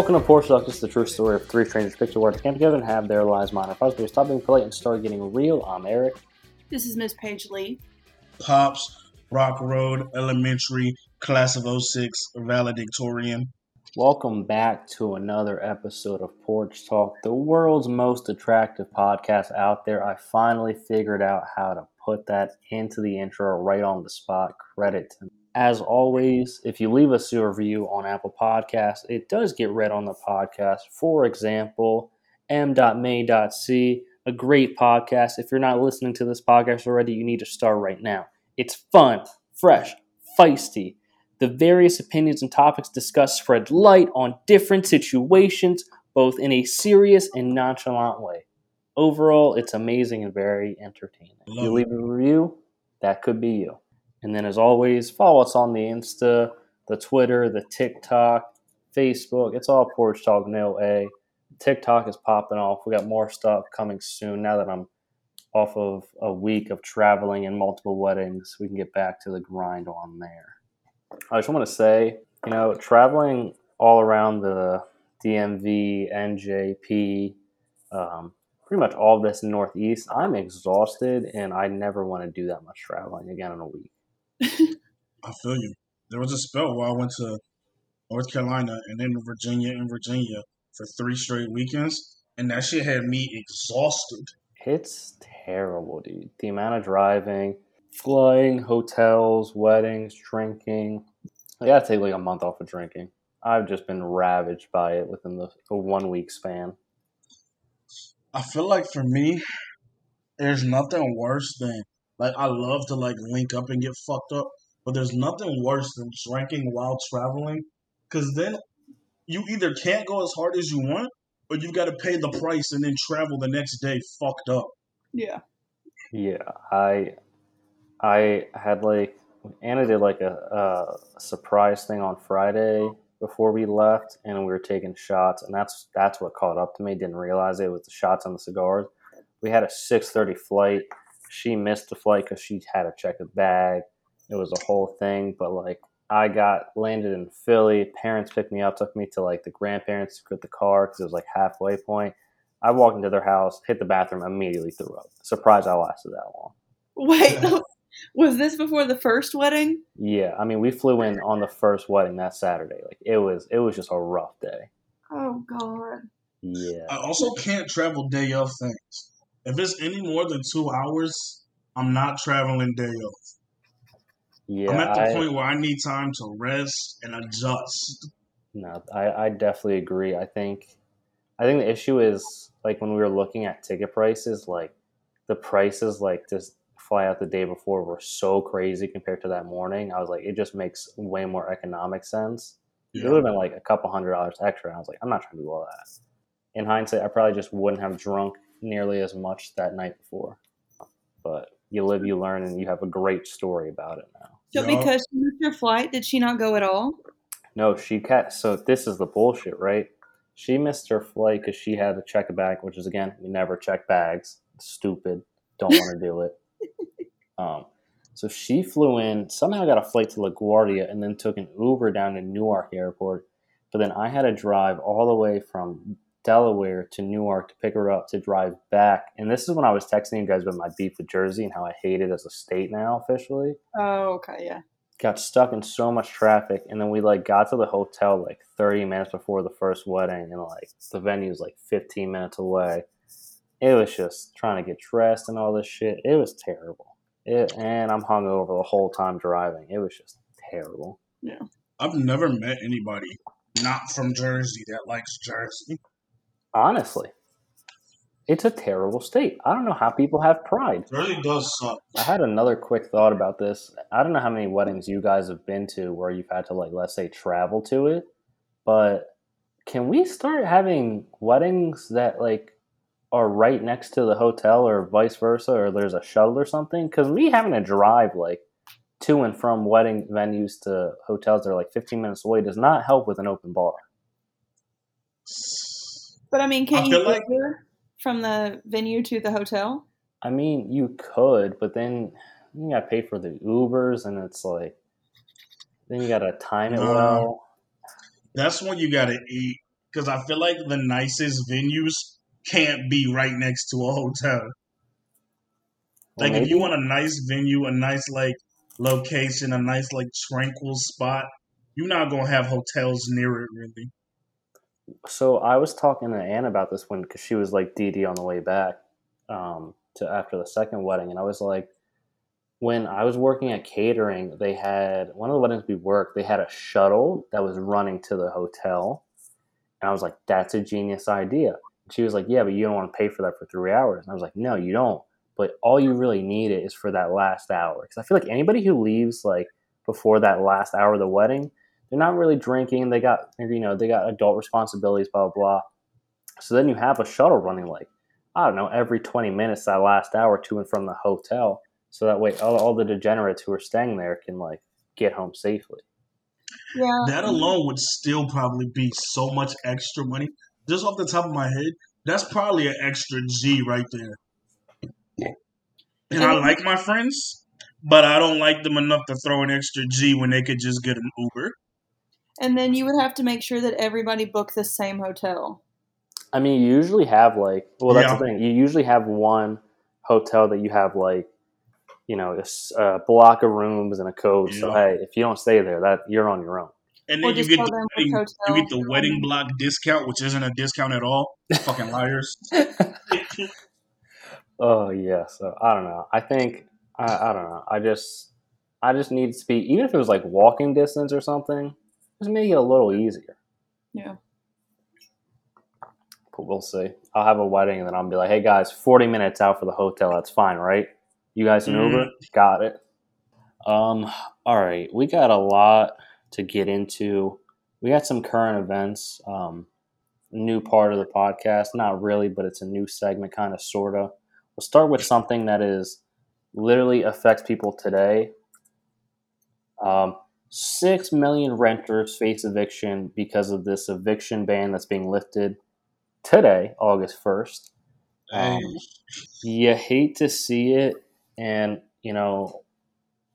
Welcome to Porch Talk. This is the true story of three strangers picked a word to come together and have their lives minor possibly stop being polite and start getting real. I'm Eric. This is Miss Paige Lee. Pops, Rock Road, Elementary, Class of 06, Valedictorian. Welcome back to another episode of Porch Talk, the world's most attractive podcast out there. I finally figured out how to put that into the intro right on the spot. Credit to me. As always, if you leave us a review on Apple Podcasts, it does get read on the podcast. For example, m.may.c, a great podcast. If you're not listening to this podcast already, you need to start right now. It's fun, fresh, feisty. The various opinions and topics discussed spread light on different situations, both in a serious and nonchalant way. Overall, it's amazing and very entertaining. If you leave a review, that could be you. And then, as always, follow us on the Insta, the Twitter, the TikTok, Facebook. It's all Porch Talk No A. TikTok is popping off. We got more stuff coming soon. Now that I'm off of a week of traveling and multiple weddings, we can get back to the grind on there. I just want to say, you know, traveling all around the DMV, NJP, um, pretty much all this Northeast, I'm exhausted and I never want to do that much traveling again in a week. I feel you. There was a spell where I went to North Carolina and then Virginia and Virginia for three straight weekends, and that shit had me exhausted. It's terrible, dude. The amount of driving, flying, hotels, weddings, drinking. I gotta take like a month off of drinking. I've just been ravaged by it within the, the one week span. I feel like for me, there's nothing worse than like I love to like link up and get fucked up, but there's nothing worse than drinking while traveling, because then you either can't go as hard as you want, or you've got to pay the price and then travel the next day fucked up. Yeah. Yeah, I I had like Anna did like a, a surprise thing on Friday before we left, and we were taking shots, and that's that's what caught up to me. Didn't realize it was the shots on the cigars. We had a six thirty flight. She missed the flight because she had to check a bag. It was a whole thing, but like I got landed in Philly. Parents picked me up, took me to like the grandparents to get the car because it was like halfway point. I walked into their house, hit the bathroom, immediately threw up. Surprised I lasted that long. Wait, was this before the first wedding? Yeah, I mean, we flew in on the first wedding that Saturday. Like it was, it was just a rough day. Oh God. Yeah, I also can't travel day of things. If it's any more than two hours, I'm not traveling day of. yeah. I'm at the I, point where I need time to rest and adjust. no, I, I definitely agree. I think, I think the issue is like when we were looking at ticket prices, like the prices like just fly out the day before were so crazy compared to that morning. I was like, it just makes way more economic sense. It would have been like a couple hundred dollars extra. I was like, I'm not trying to do all that. In hindsight, I probably just wouldn't have drunk nearly as much that night before. But you live, you learn, and you have a great story about it now. So because she missed her flight, did she not go at all? No, she cat. So this is the bullshit, right? She missed her flight because she had to check a bag, which is again, we never check bags. Stupid. Don't want to do it. Um, so she flew in, somehow got a flight to LaGuardia, and then took an Uber down to Newark Airport. But then I had to drive all the way from Delaware to Newark to pick her up to drive back. And this is when I was texting you guys about my beef with Jersey and how I hate it as a state now officially. Oh, okay, yeah. Got stuck in so much traffic, and then we like got to the hotel like 30 minutes before the first wedding, and like the venue venue's like 15 minutes away. It was just trying to get dressed and all this shit. It was terrible. It, and I'm hungover the whole time driving. It was just terrible. Yeah, I've never met anybody not from Jersey that likes Jersey. Honestly, it's a terrible state. I don't know how people have pride. Jersey does suck. I had another quick thought about this. I don't know how many weddings you guys have been to where you've had to like let's say travel to it, but can we start having weddings that like are right next to the hotel or vice versa or there's a shuttle or something? Cuz me having to drive like to and from wedding venues to hotels that are like 15 minutes away does not help with an open bar. But I mean, can I you like- Uber from the venue to the hotel? I mean, you could, but then you got to pay for the Ubers and it's like then you got to time it Nah. well. That's when you gotta eat because I feel like the nicest venues can't be right next to a hotel. Well, Like if you want a nice venue, a nice like location, a nice like tranquil spot, you're not gonna have hotels near it really. So I was talking to Anne about this one because she was like DD on the way back um, to after the second wedding, and I was like, when I was working at catering, they had one of the weddings we worked. They had a shuttle that was running to the hotel, and I was like, that's a genius idea. And she was like, yeah, but you don't want to pay for that for three hours. And I was like, no, you don't. But all you really need it is for that last hour because I feel like anybody who leaves like before that last hour of the wedding they're not really drinking. They got you know they got adult responsibilities, blah blah blah. So then you have a shuttle running like I don't know every twenty minutes that last hour to and from the hotel, so that way all, all the degenerates who are staying there can like get home safely. Yeah. That alone would still probably be so much extra money. Just off the top of my head, that's probably an extra G right there. And I like my friends, but I don't like them enough to throw an extra G when they could just get an Uber. And then you would have to make sure that everybody booked the same hotel. I mean, you usually have like well that's Yeah. the thing. You usually have one hotel that you have like you know a block of rooms and a code. So hey, if you don't stay there, that you're on your own. And Or then you get the wedding, you get the wedding block discount, which isn't a discount at all. Fucking liars. Oh yeah, so I don't know. I think I, I don't know. I just I just need to be even if it was like walking distance or something, just make it a little easier. Yeah. But we'll see. I'll have a wedding and then I'll be like, hey guys, forty minutes out for the hotel. That's fine, right? You guys an Mhm. Uber? Got it. Um. All right, we got a lot to get into. We got some current events. Um, new part of the podcast. Not really, but it's a new segment, kind of, sorta. We'll start with something that is literally affects people today. Um, six million renters face eviction because of this eviction ban that's being lifted today, August first. Um, you hate to see it, and you know,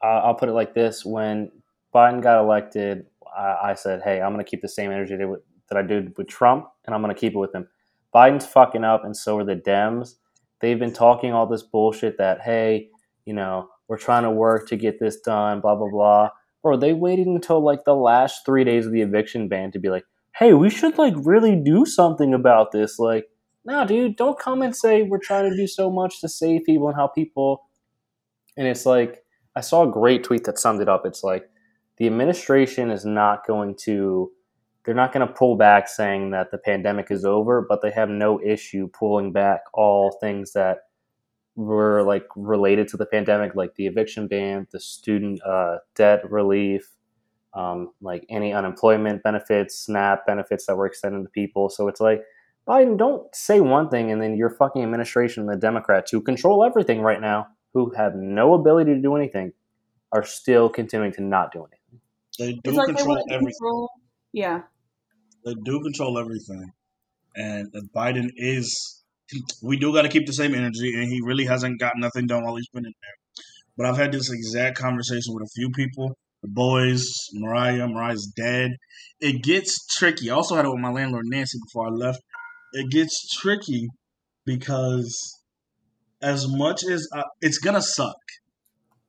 I- I'll put it like this: when Biden got elected, I, I said, "Hey, I'm going to keep the same energy that that I did with Trump, and I'm going to keep it with him." Biden's fucking up, and so are the Dems. They've been talking all this bullshit that, hey, you know, we're trying to work to get this done, blah blah blah. Bro, they waiting until like the last three days of the eviction ban to be like, "Hey, we should like really do something about this." Like, no, dude, don't come and say we're trying to do so much to save people and how people. And it's like, I saw a great tweet that summed it up. It's like, the administration is not going to, they're not going to pull back saying that the pandemic is over, but they have no issue pulling back all things that were like related to the pandemic, like the eviction ban, the student uh, debt relief, um, like any unemployment benefits, SNAP benefits that were extended to people. So it's like, Biden, don't say one thing and then your fucking administration the Democrats who control everything right now, who have no ability to do anything, are still continuing to not do anything. They do It's like they control want everything. control. Yeah. They do control everything. And Biden is, we do got to keep the same energy, and he really hasn't got nothing done while he's been in there. But I've had this exact conversation with a few people. The boys, Mariah, Mariah's dad. It gets tricky. I also had it with my landlord, Nancy, before I left. It gets tricky because as much as I, it's to suck,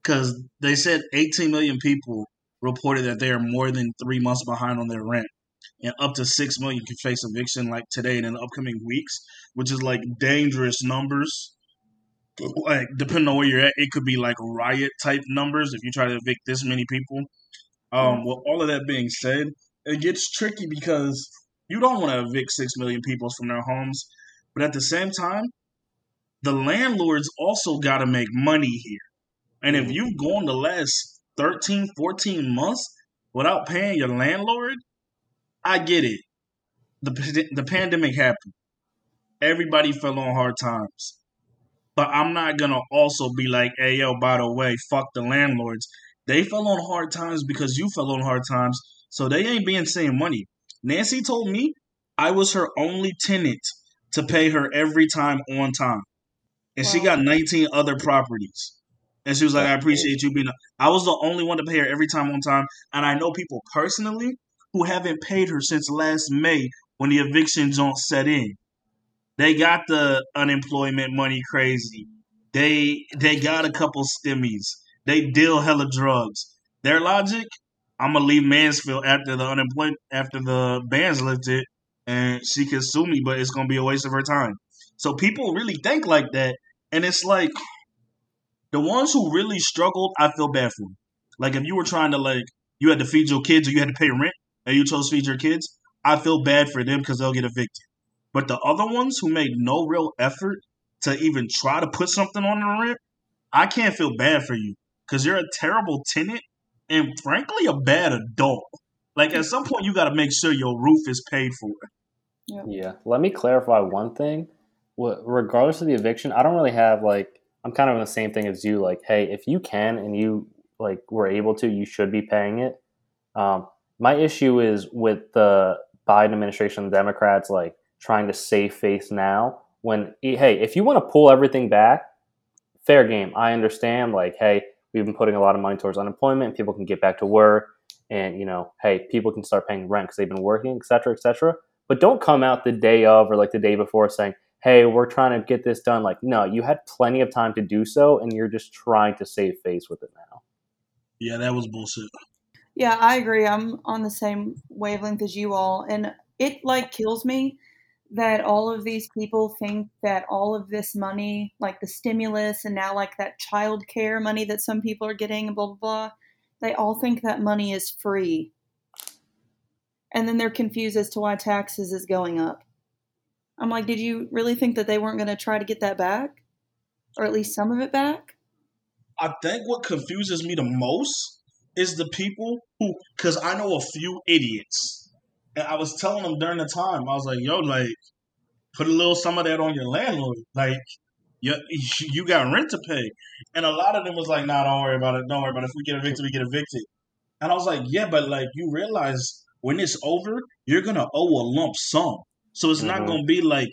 because they said 18 million people reported that they are more than three months behind on their rent and up to six million can face eviction like today and in the upcoming weeks, which is like dangerous numbers. Like depending on where you're at, it could be like riot type numbers if you try to evict this many people. Um, with all of that being said, it gets tricky because you don't want to evict six million people from their homes, but at the same time, the landlords also got to make money here. And if you've gone the last 13, 14 months without paying your landlord, I get it. The the pandemic happened. Everybody fell on hard times. But I'm not gonna also be like, hey yo, by the way, fuck the landlords. They fell on hard times because you fell on hard times, so they ain't being saying money. Nancy told me I was her only tenant to pay her every time on time. And she got 19 other properties. And she was like, I appreciate you being. A-. I was the only one to pay her every time on time. And I know people personally who haven't paid her since last May when the evictions don't set in. They got the unemployment money crazy. They they got a couple stimmies. They deal hella drugs. Their logic, I'm gonna leave Mansfield after the unemployment after the ban's lifted, and she can sue me, but it's gonna be a waste of her time. So people really think like that, and it's like the ones who really struggled, I feel bad for them. Like if you were trying to like you had to feed your kids or you had to pay rent and you chose to feed your kids, I feel bad for them because they'll get evicted. But the other ones who made no real effort to even try to put something on the rent, I can't feel bad for you because you're a terrible tenant and frankly a bad adult. Like at some point you got to make sure your roof is paid for. Yeah. Let me clarify one thing. Wh- Regardless of the eviction, I don't really have like I'm kind of in the same thing as you. Like, hey, if you can and you like were able to, you should be paying it. Um, my issue is with the Biden administration, the Democrats, like trying to save face now. When hey, if you want to pull everything back, fair game. I understand. Like, hey, we've been putting a lot of money towards unemployment. People can get back to work, and you know, hey, people can start paying rent because they've been working, etc., cetera, et cetera. But don't come out the day of or like the day before saying, hey, we're trying to get this done. Like, no, you had plenty of time to do so, and you're just trying to save face with it now. Yeah, that was bullshit. Yeah, I agree. I'm on the same wavelength as you all. And it like kills me that all of these people think that all of this money, like the stimulus and now like that child care money that some people are getting and blah, blah, blah, they all think that money is free. And then they're confused as to why taxes is going up. I'm like, did you really think that they weren't going to try to get that back? Or at least some of it back? I think what confuses me the most is the people who, because I know a few idiots, and I was telling them during the time, I was like, "Yo, like, put a little some of that on your landlord, like." You, you got rent to pay. And a lot of them was like, nah, don't worry about it. Don't worry about it. If we get evicted, we get evicted. And I was like, yeah, but like, you realize when it's over, you're going to owe a lump sum. So it's not Mhm. going to be like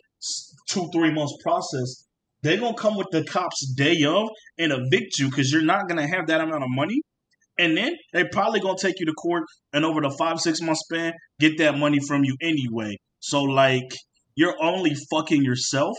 two, three months process. They're going to come with the cops day of and evict you because you're not going to have that amount of money. And then they probably to take you to court and over the five, six month span, get that money from you anyway. So, like, you're only fucking yourself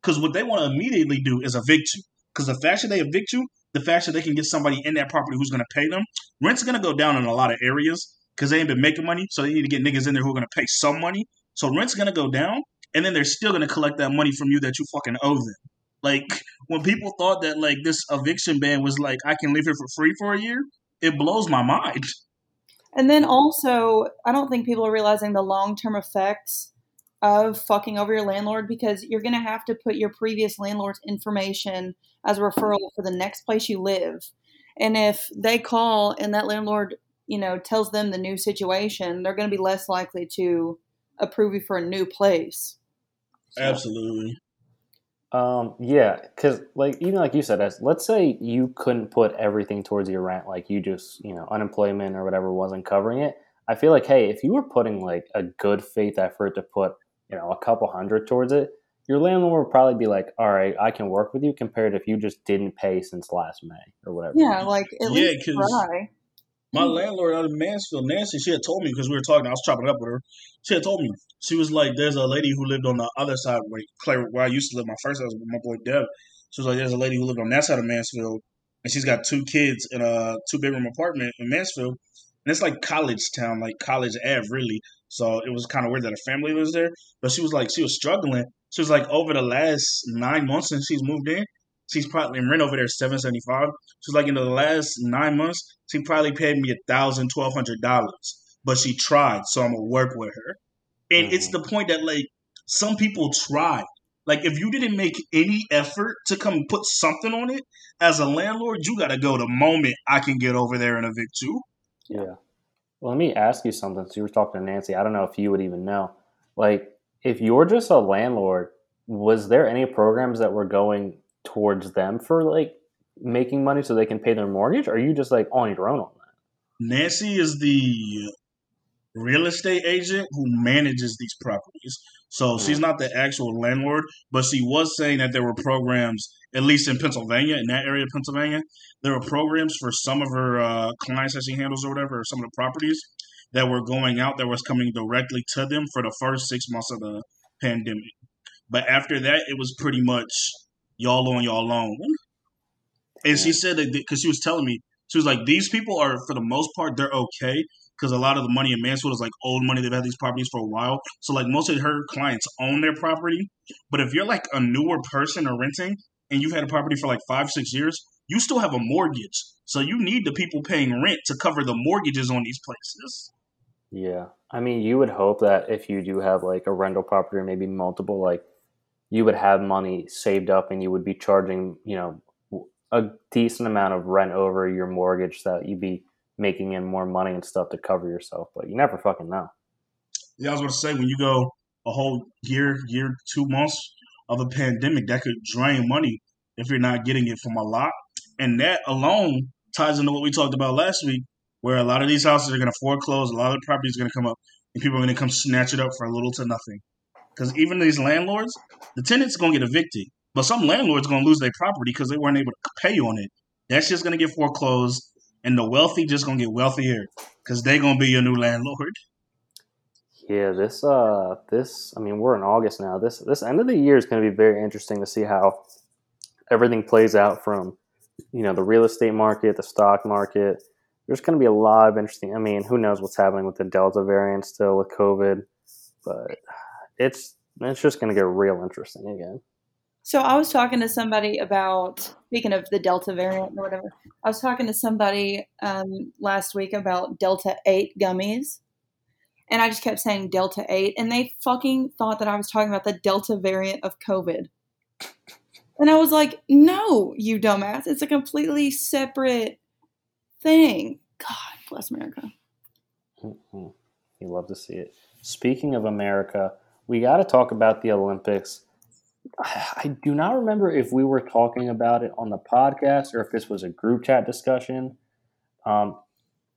because what they want to immediately do is evict you. Because the faster they evict you, the faster they can get somebody in that property who's to pay them. Rent's to go down in a lot of areas because they ain't been making money. So they need to get niggas in there who are to pay some money. So rent's to go down. And then they're still to collect that money from you that you fucking owe them. Like, when people thought that, like, this eviction ban was like, I can live here for free for a year, it blows my mind. And then also, I don't think people are realizing the long term effects of fucking over your landlord because you're going to have to put your previous landlord's information as a referral for the next place you live. And if they call and that landlord, you know, tells them the new situation, they're going to be less likely to approve you for a new place. So- Absolutely. Um, yeah, because like even like you said, as let's say you couldn't put everything towards your rent, like you just you know unemployment or whatever wasn't covering it. I feel like hey, if you were putting like a good faith effort to put you know a couple hundred towards it, your landlord would probably be like, all right, I can work with you. Compared to if you just didn't pay since last May or whatever. Yeah, like at Yeah, least 'cause- try. My landlord out of Mansfield, Nancy, she had told me because we were talking. I was chopping up with her. She had told me she was like, "There's a lady who lived on the other side where Claire, where I used to live. My first house with my boy Dev. She was like, "There's a lady who lived on that side of Mansfield, and she's got two kids in a two bedroom apartment in Mansfield, and it's like college town, like college Ave, really. So it was kind of weird that her family lives there. But she was like, she was struggling. She was like, over the last nine months since she's moved in, she's probably rent over there seven seventy five. She's like, in the last nine months, she probably paid me a thousand, twelve hundred dollars. But she tried, so I'm gonna work with her. And it's mm-hmm. the point that like some people try. Like if you didn't make any effort to come put something on it as a landlord, you gotta go the moment I can get over there and evict you. Yeah. Well, let me ask you something. So you were talking to Nancy. I don't know if you would even know. Like, if you're just a landlord, was there any programs that were going towards them for like making money so they can pay their mortgage? Or are you just like on your own on that? Nancy is the real estate agent who manages these properties. So she's not the actual landlord, but she was saying that there were programs, at least in Pennsylvania, in that area of Pennsylvania, there were programs for some of her uh, clients that she handles or whatever, or some of the properties, that were going out that was coming directly to them for the first six months of the pandemic. But after that, it was pretty much y'all on y'all own. And she said that because she was telling me, she was like, these people are, for the most part, they're okay because a lot of the money in Mansfield is like old money. They've had these properties for a while. So, like, most of her clients own their property. But if you're like a newer person or renting and you've had a property for like five, six years, you still have a mortgage. So, you need the people paying rent to cover the mortgages on these places. Yeah. I mean, you would hope that if you do have like a rental property or maybe multiple, like, you would have money saved up and you would be charging, you know, a decent amount of rent over your mortgage that you'd be making in more money and stuff to cover yourself. But you never fucking know. Yeah, I was going to say when you go a whole year, year, two months of a pandemic, that could drain money if you're not getting it from a lot. And that alone ties into what we talked about last week, where a lot of these houses are going to foreclose, a lot of the properties are going to come up, and people are going to come snatch it up for a little to nothing. Because even these landlords, the tenants going to get evicted. But some landlords going to lose their property because they weren't able to pay on it. That's just going to get foreclosed, and the wealthy just going to get wealthier because they're going to be your new landlord. Yeah, this uh this I mean we're in August now. This this end of the year is going to be very interesting to see how everything plays out from you know the real estate market, the stock market. There's going to be a lot of interesting. I mean, who knows what's happening with the Delta variant still with COVID, but it's it's just going to get real interesting again. So I was talking to somebody about speaking of the Delta variant or whatever. I was talking to somebody um, last week about Delta Eight gummies, and I just kept saying Delta Eight, and they fucking thought that I was talking about the Delta variant of COVID. And I was like, "No, you dumbass! It's a completely separate thing." God bless America. Mm-hmm. You love to see it. Speaking of America, we got to talk about the Olympics I do not remember if we were talking about it on the podcast or if this was a group chat discussion. Um,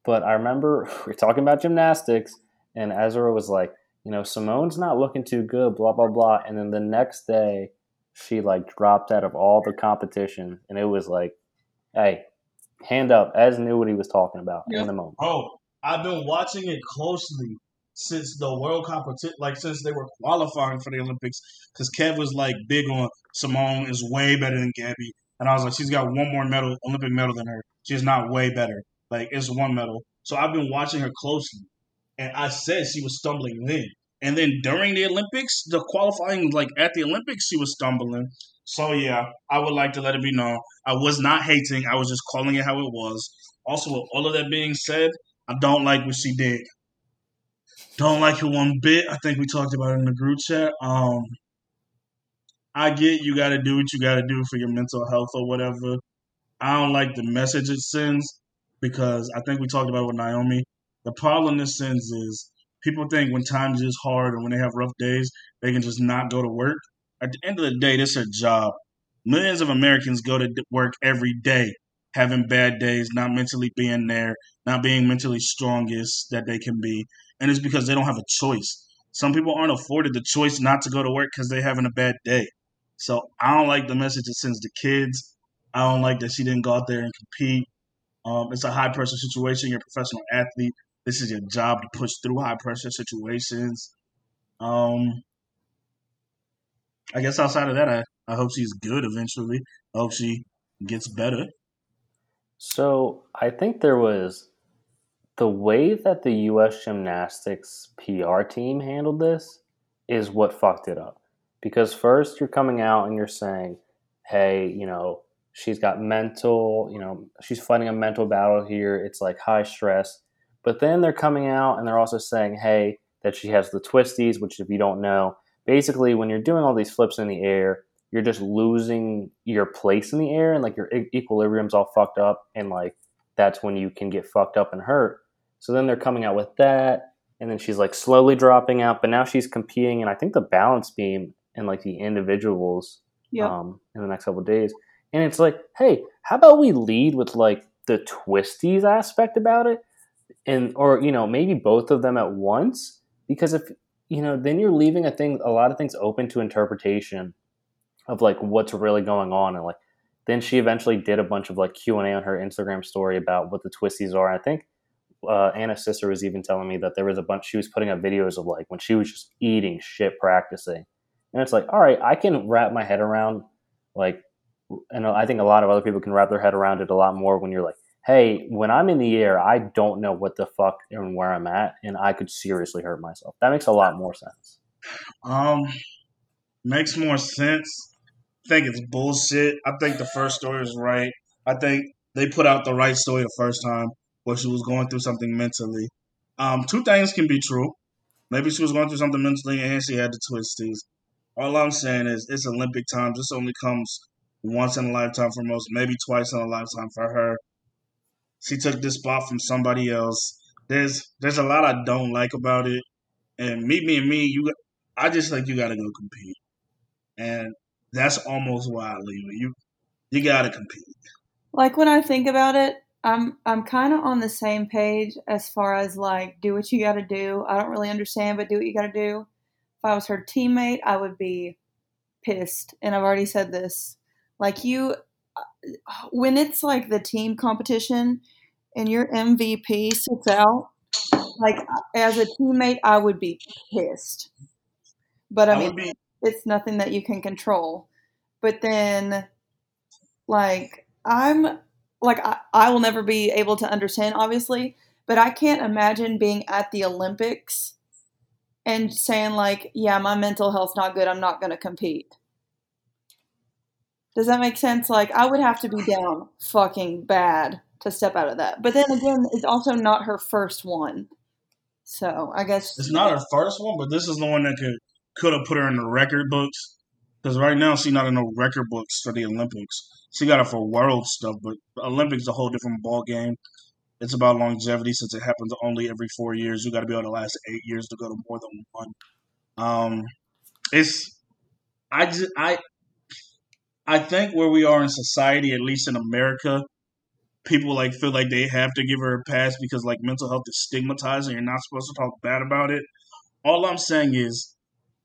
but I remember we are talking about gymnastics, and Ezra was like, you know, Simone's not looking too good, blah, blah, blah. And then the next day, she like dropped out of all the competition, and it was like, hey, hand up. Ez knew what he was talking about yep. in the moment. Oh, I've been watching it closely since the world competition, like since they were qualifying for the Olympics, because Kev was like big on Simone is way better than Gabby, and I was like, she's got one more medal, Olympic medal than her. She's not way better. Like it's one medal. So I've been watching her closely, and I said she was stumbling then. And then during the Olympics, the qualifying, like at the Olympics, she was stumbling. So yeah, I would like to let it be known. I was not hating. I was just calling it how it was. Also, with all of that being said, I don't like what she did. Don't like it one bit. I think we talked about it in the group chat. Um, I get you got to do what you got to do for your mental health or whatever. I don't like the message it sends because I think we talked about it with Naomi. The problem this sends is people think when times is hard or when they have rough days, they can just not go to work. At the end of the day, this is a job. Millions of Americans go to work every day, having bad days, not mentally being there, not being mentally strongest that they can be and it's because they don't have a choice. Some people aren't afforded the choice not to go to work because they're having a bad day. So I don't like the message it sends to kids. I don't like that she didn't go out there and compete. Um, it's a high pressure situation. You're a professional athlete. This is your job to push through high pressure situations. Um, I guess outside of that, I, I hope she's good eventually. I hope she gets better. So I think there was the way that the U.S. gymnastics PR team handled this is what fucked it up. Because first you're coming out and you're saying, hey, you know, she's got mental, you know, she's fighting a mental battle here. It's like high stress. But then they're coming out and they're also saying, hey, that she has the twisties, which if you don't know, basically when you're doing all these flips in the air, you're just losing your place in the air and like your equilibrium's all fucked up and like that's when you can get fucked up and hurt. So then they're coming out with that, and then she's like slowly dropping out, but now she's competing, and I think the balance beam and like the individuals yep. um, in the next couple days. And it's like, hey, how about we lead with like the twisties aspect about it, and or you know maybe both of them at once, because if you know then you're leaving a thing a lot of things open to interpretation of like what's really going on and like then she eventually did a bunch of like q&a on her instagram story about what the twisties are i think uh, Anna's sister was even telling me that there was a bunch. She was putting up videos of like when she was just eating shit practicing, and it's like, all right, I can wrap my head around like, and I think a lot of other people can wrap their head around it a lot more when you're like, hey, when I'm in the air, I don't know what the fuck and where I'm at, and I could seriously hurt myself. That makes a lot more sense. Um, makes more sense. I think it's bullshit. I think the first story is right. I think they put out the right story the first time where she was going through something mentally. Um, two things can be true. Maybe she was going through something mentally and she had the twisties. All I'm saying is it's Olympic time. This only comes once in a lifetime for most, maybe twice in a lifetime for her. She took this spot from somebody else. There's there's a lot I don't like about it. And me being me, you I just think you gotta go compete. And that's almost why I leave it. You you gotta compete. Like when I think about it, I'm I'm kind of on the same page as far as like do what you got to do. I don't really understand, but do what you got to do. If I was her teammate, I would be pissed, and I've already said this. Like you, uh, when it's like the team competition, and your MVP sits out, like uh, as a teammate, I would be pissed. But I, I mean, be it's nothing that you can control. But then, like, I'm like, I, I will never be able to understand, obviously, but I can't imagine being at the Olympics and saying, like, yeah, my mental health's not good. I'm not going to compete. Does that make sense? Like, I would have to be down fucking bad to step out of that. But then again, it's also not her first one. So I guess it's not her first one, but this is the one that could could have put her in the record books. Because right now she's not in the record books for the Olympics. She got it for world stuff, but Olympics is a whole different ball game. It's about longevity since it happens only every four years. You got to be able to last eight years to go to more than one. Um, it's I just I I think where we are in society, at least in America, people like feel like they have to give her a pass because like mental health is stigmatized and you're not supposed to talk bad about it. All I'm saying is,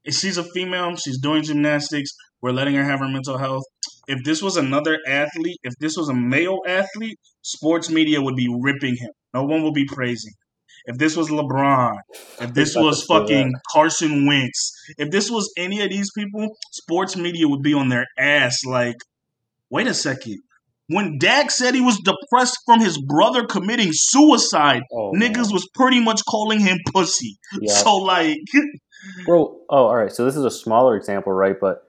if she's a female, she's doing gymnastics. We're letting her have her mental health. If this was another athlete, if this was a male athlete, sports media would be ripping him. No one would be praising. If this was LeBron, if this was fucking Carson Wentz, if this was any of these people, sports media would be on their ass. Like, wait a second. When Dak said he was depressed from his brother committing suicide, Oh, niggas man. was pretty much calling him pussy. Yeah. So like, Bro, oh, all right. So this is a smaller example, right? But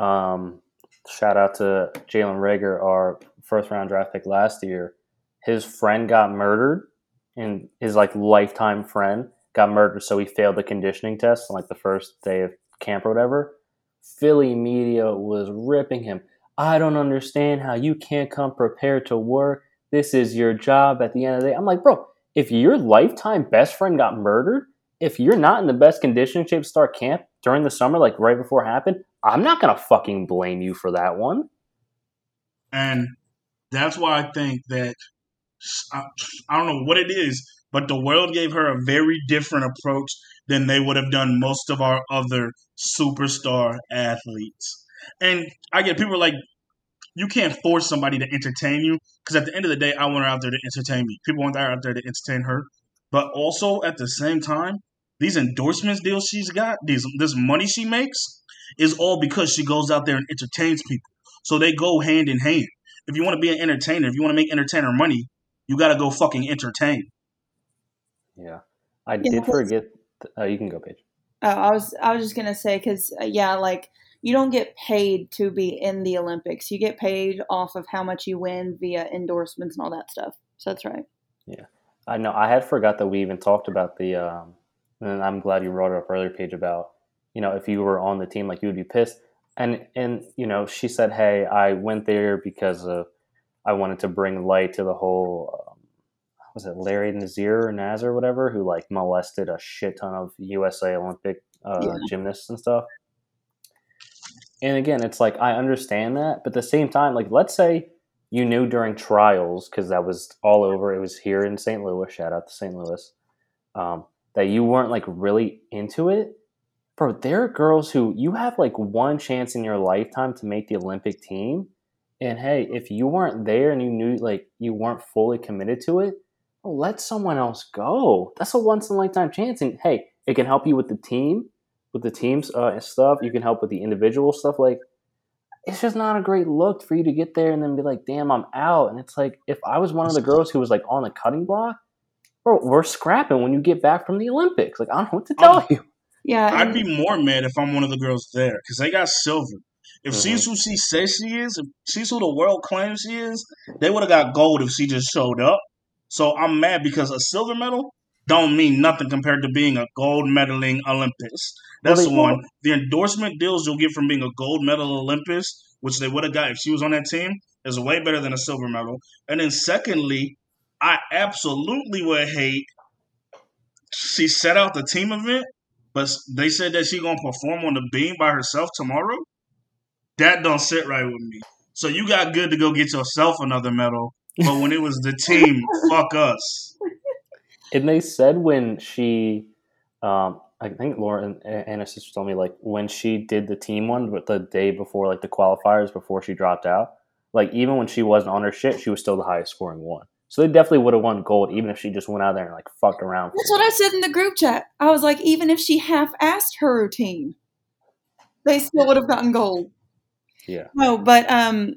um, shout out to Jalen Reagor, our first round draft pick last year. His friend got murdered, and his like lifetime friend got murdered, so he failed the conditioning test on like the first day of camp or whatever. Philly media was ripping him. I don't understand how you can't come prepared to work. This is your job at the end of the day. I'm like, bro, if your lifetime best friend got murdered, if you're not in the best conditioning shape to start camp during the summer, like right before it happened, I'm not gonna fucking blame you for that one. and that's why I think that I, I don't know what it is, but the world gave her a very different approach than they would have done most of our other superstar athletes. And I get people like, you can't force somebody to entertain you because at the end of the day, I want her out there to entertain me. People want her out there to entertain her, but also at the same time, these endorsements deals she's got, these this money she makes, is all because she goes out there and entertains people. So they go hand in hand. If you want to be an entertainer, if you want to make entertainer money, you got to go fucking entertain. Yeah, I Yeah, did forget. Uh, you can go, Paige. Oh, I was I was just gonna say because uh, yeah, like you don't get paid to be in the Olympics. You get paid off of how much you win via endorsements and all that stuff. So that's right. Yeah, I know I had forgot that we even talked about the, um, and I'm glad you brought it up earlier, Paige, about you know if you were on the team, like you would be pissed. And and you know she said, hey, I went there because of I wanted to bring light to the whole. Um, was it Larry Nazir or Nazar or whatever who like molested a shit ton of USA Olympic uh, Yeah. gymnasts and stuff? And again, it's like I understand that, but at the same time, like let's say you knew during trials because that was all over. It was here in St. Louis. Shout out to St. Louis. Um, that you weren't like really into it, bro. There are girls who you have like one chance in your lifetime to make the Olympic team, and hey, if you weren't there and you knew like you weren't fully committed to it, well, let someone else go. That's a once in a lifetime chance. And hey, it can help you with the team, with the teams uh, and stuff. You can help with the individual stuff. Like, it's just not a great look for you to get there and then be like, damn, I'm out. And it's like, if I was one of the girls who was like on the cutting block, bro, we're scrapping when you get back from the Olympics. Like, I don't know what to tell Um, you. Yeah, I'd be more mad if I'm one of the girls there because they got silver. If Mhm. she's who she says she is, if she's who the world claims she is, they would have got gold if she just showed up. So I'm mad because a silver medal don't mean nothing compared to being a gold medaling Olympus. That's Well, they- the one. The endorsement deals you'll get from being a gold medal Olympus, which they would have got if she was on that team, is way better than a silver medal. And then secondly, I absolutely would hate she set out the team event, but they said that she gonna perform on the beam by herself tomorrow. That don't sit right with me. So you got good to go get yourself another medal, but when it was the team, fuck us. And they said when she, um, I think Lauren and her sister told me like when she did the team one, but the day before like the qualifiers before she dropped out, like even when she wasn't on her shit, she was still the highest scoring one. So they definitely would have won gold even if she just went out there and like fucked around. That's what I said in the group chat. I was like, even if she half-assed her routine, they still would have gotten gold. Yeah. No, but um,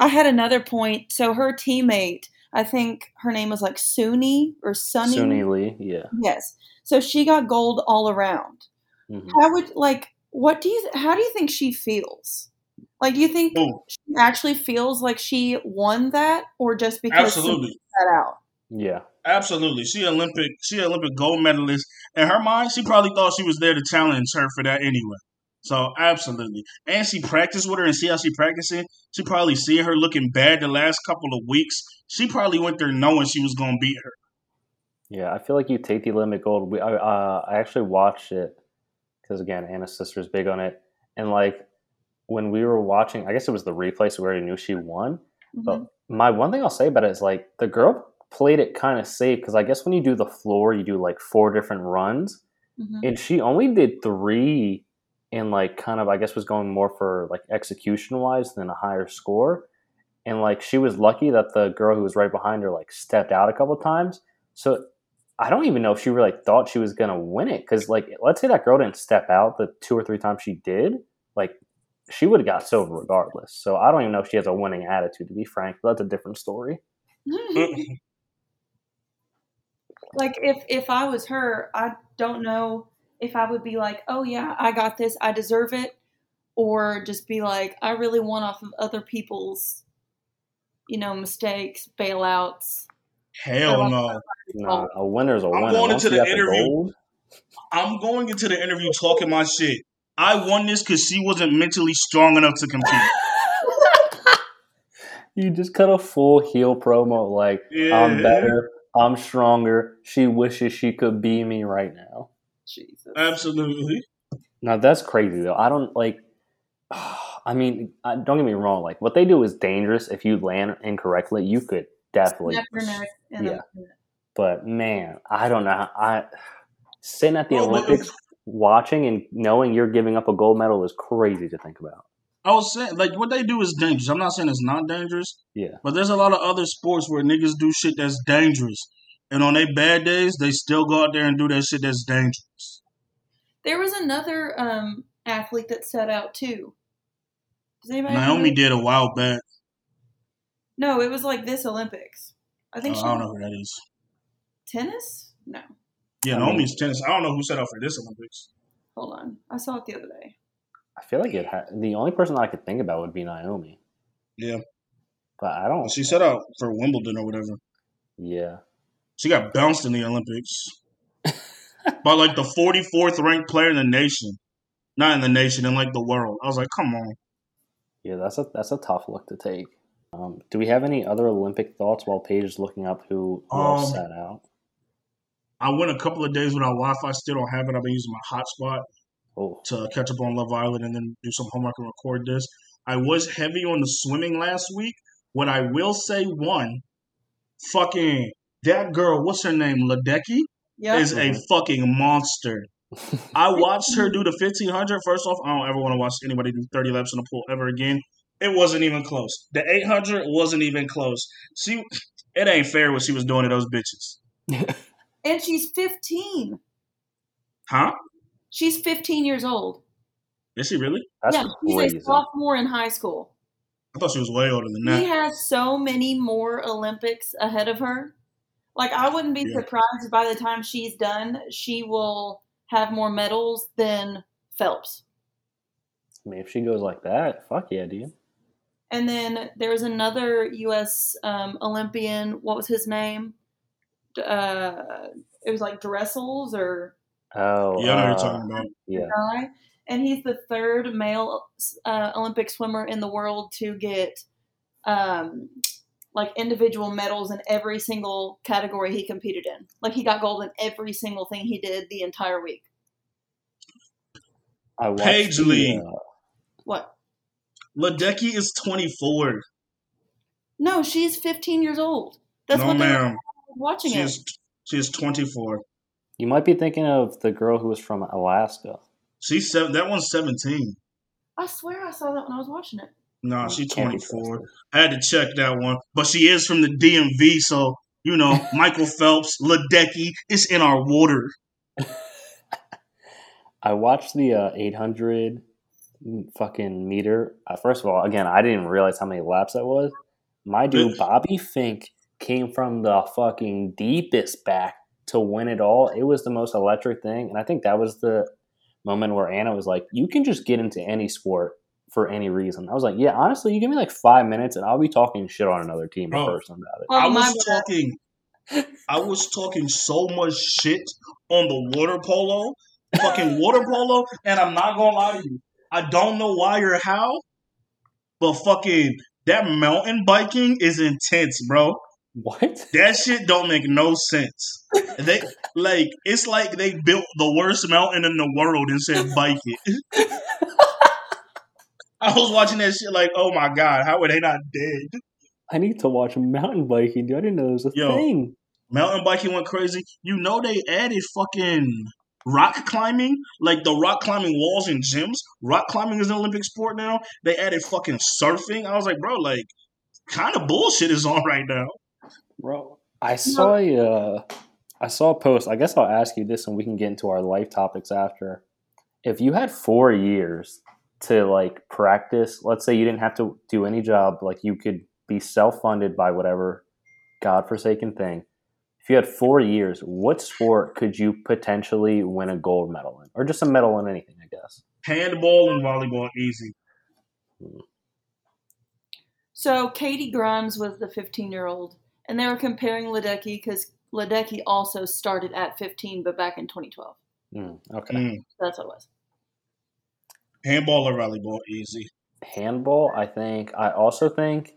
I had another point. So her teammate, I think her name was like Suni or Sunny. Suni Lee, yeah. Yes. So she got gold all around. Mhm. How would like? What do you? How do you think she feels? Like, do you think Boom. she actually feels like she won that, or just because somebody Absolutely. got out? Yeah. Absolutely. She Olympic she Olympic gold medalist. In her mind, she probably thought she was there to challenge her for that anyway. So absolutely. And she practiced with her and see how she practicing. She probably see her looking bad the last couple of weeks. She probably went there knowing she was gonna beat her. Yeah, I feel like you take the Olympic gold. We, I, uh, I actually watched it because again, Anna's sister's big on it, and like when we were watching, I guess it was the replay, so we already knew she won. But Mhm. my one thing I'll say about it is like the girl played it kind of safe because I guess when you do the floor, you do like four different runs, Mhm. and she only did three, and like kind of I guess was going more for like execution wise than a higher score, and like she was lucky that the girl who was right behind her like stepped out a couple times. So I don't even know if she really thought she was gonna win it because like let's say that girl didn't step out the two or three times she did, like she would have got silver regardless. So I don't even know if she has a winning attitude to be frank. But that's a different story. Mm-hmm. like if if I was her, I don't know if I would be like, "Oh yeah, I got this. I deserve it," or just be like, "I really want off of other people's, you know, mistakes, bailouts." Hell no. Nah, a winner's a I'm winner. going Once into the got interview. gold, I'm going into the interview talking my shit. I won this because she wasn't mentally strong enough to compete. you just cut a full heel promo like Yeah. I'm better, I'm stronger. She wishes she could be me right now. Jesus. Absolutely. Now that's crazy though. I don't like. I mean, don't get me wrong. Like what they do is dangerous. If you land incorrectly, you could definitely. Neck Yeah. But man, I don't know. I sitting at the oh, Well, Olympics, watching and knowing you're giving up a gold medal is crazy to think about. I was saying, like, what they do is dangerous. I'm not saying it's not dangerous, Yeah, but there's a lot of other sports where niggas do shit that's dangerous. And on their bad days, they still go out there and do that shit that's dangerous. There was another um, athlete that set out too. Does anybody? Naomi remember? did a while back. No, it was like this Olympics. I Uh, think I she don't know who that is. tennis. No, Yeah, I mean- Naomi's tennis. I don't know who set out for this Olympics. hold on. I saw it the other day. I feel like it. Ha- the only person that I could think about would be Naomi, Yeah, but I don't. she set out for Wimbledon or whatever. Yeah, She got bounced in the Olympics by like the 44th ranked player in the nation. Not in the nation, in like the world. I was like, come on. yeah. That's a that's a tough look to take. Um, do we have any other Olympic thoughts while Paige is looking up who, who else Um, sat out? I went a couple of days without Wi Fi. Still don't have it. I've been using my hotspot Oh, to catch up on Love Island and then do some homework and record this. I was heavy on the swimming last week. What I will say, one, fucking that girl, what's her name, Ledecky, Yeah. is a Mhm. fucking monster. I watched her do the 1500. First off, I don't ever want to watch anybody do 30 laps in a pool ever again. It wasn't even close. The 800 wasn't even close. She It ain't fair what she was doing to those bitches. And she's 15. Huh? She's 15 years old. Is she really? That's yeah, she's a sophomore in high school. I thought she was way older than that. He that. has so many more Olympics ahead of her. Like I wouldn't be Yeah. surprised if by the time she's done, she will have more medals than Phelps. I mean, if she goes like that, fuck yeah, dude. And then there's another U.S. Um, Olympian. What was his name? D- Uh, it was like Dressels or Oh, Yeah, I know uh, you're talking about. yeah. guy, and he's the third male uh, Olympic swimmer in the world to get um, like individual medals in every single category he competed in. Like he got gold in every single thing he did the entire week. I watched Paige the, uh, What? Ledecky is 24. No, she's 15 years old. That's no, what they were ma'am. Watching She it. is, she is 24. you might be thinking of the girl who was from Alaska. She's seven. That one's 17. I swear I saw that when I was watching it. Nah, she's 24. I had to check that one. But she is from the DMV, so, you know, Michael Phelps, Ledecky, it's in our water. I watched the uh, 800 fucking meter. Uh, first of all, again, I didn't realize how many laps that was. My dude, Bobby Fink, came from the fucking deepest back to win it all. It was the most electric thing. And I think that was the moment where Anna was like, you can just get into any sport for any reason. I was like, yeah, honestly, you give me like five minutes and I'll be talking shit on another team or Bro. person about it. Oh, I was talking I was talking so much shit on the water polo, fucking water polo, and I'm not gonna lie to you. I don't know why or how, but fucking that mountain biking is intense, bro. What? That shit don't make no sense. They like it's like they built the worst mountain in the world and said bike it. I was watching that shit like, oh my god, how are they not dead? I need to watch mountain biking, dude. I didn't know it was a Yo. thing. Mountain biking went crazy. You know they added fucking rock climbing, like the rock climbing walls in gyms. Rock climbing is an Olympic sport now. They added fucking surfing. I was like, bro, like, kind of bullshit is on right now. Bro, I saw a, uh, I saw a post. I guess I'll ask you this, and we can get into our life topics after. If you had four years to like practice, let's say you didn't have to do any job, like you could be self funded by whatever godforsaken thing. If you had four years, what sport could you potentially win a gold medal in, or just a medal in anything? I guess. Handball and volleyball, easy. So Katie Grimes was the 15 year old, and they were comparing Ledecky because Ledecky also started at 15, but back in 2012. Mm, okay. Mm. That's what it was. Handball or volleyball, easy. handball i think i also think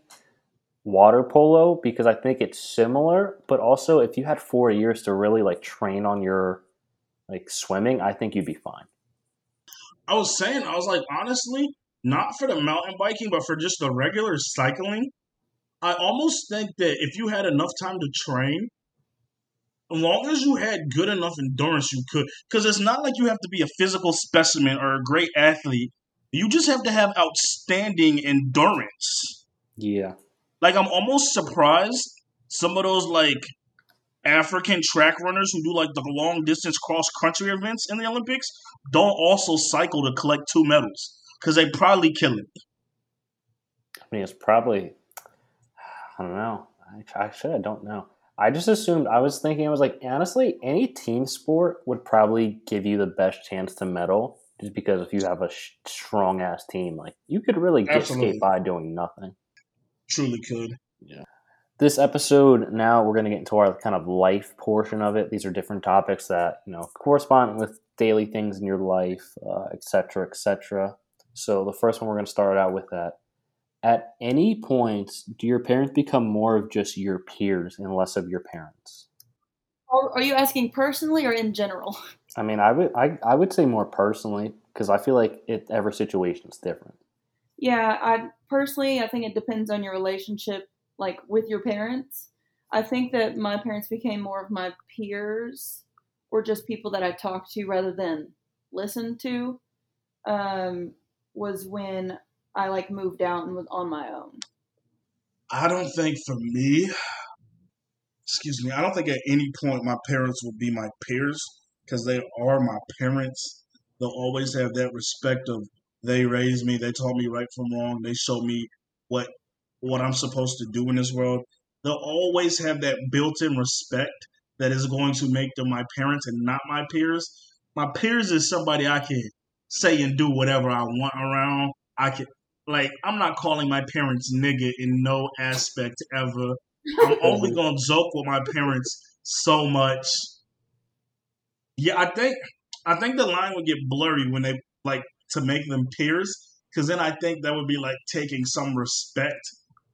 water polo because i think it's similar but also if you had four years to really like train on your like swimming i think you'd be fine I was saying, I was like, honestly, not for the mountain biking, but for just the regular cycling, I almost think that if you had enough time to train, as long as you had good enough endurance, you could. Because it's not like you have to be a physical specimen or a great athlete. You just have to have outstanding endurance. yeah Like, I'm almost surprised some of those, like, African track runners who do, like, the long distance cross country events in the Olympics don't also cycle to collect two medals. Because they probably kill it. i mean it's probably i don't know I, actually i don't know i just assumed i was thinking i was like honestly any team sport would probably give you the best chance to medal just because if you have a sh- strong ass team like you could really get Absolutely. skate by doing nothing Truly could. Yeah. This episode now we're going to get into our kind of life portion of it these are different topics that you know correspond with daily things in your life uh, et cetera et cetera so the first one we're going to start out with that at any point do your parents become more of just your peers and less of your parents Are, are you asking personally or in general? i mean i would i, I would say more personally because i feel like it every situation is different Yeah, I personally, I think it depends on your relationship, like with your parents. I think that my parents became more of my peers or just people that I talked to rather than listened to. Um, was when I like moved out and was on my own. I don't think for me, excuse me, I don't think at any point my parents will be my peers because they are my parents. They'll always have that respect of they raised me, they taught me right from wrong, they showed me what what I'm supposed to do in this world. They'll always have that built-in respect that is going to make them my parents and not my peers. My peers is somebody I can say and do whatever I want around. I can like I'm not calling my parents nigga in no aspect ever. I'm only gonna joke with my parents so much. Yeah, I think I think the line would get blurry when they like to make them peers, because then I think that would be like taking some respect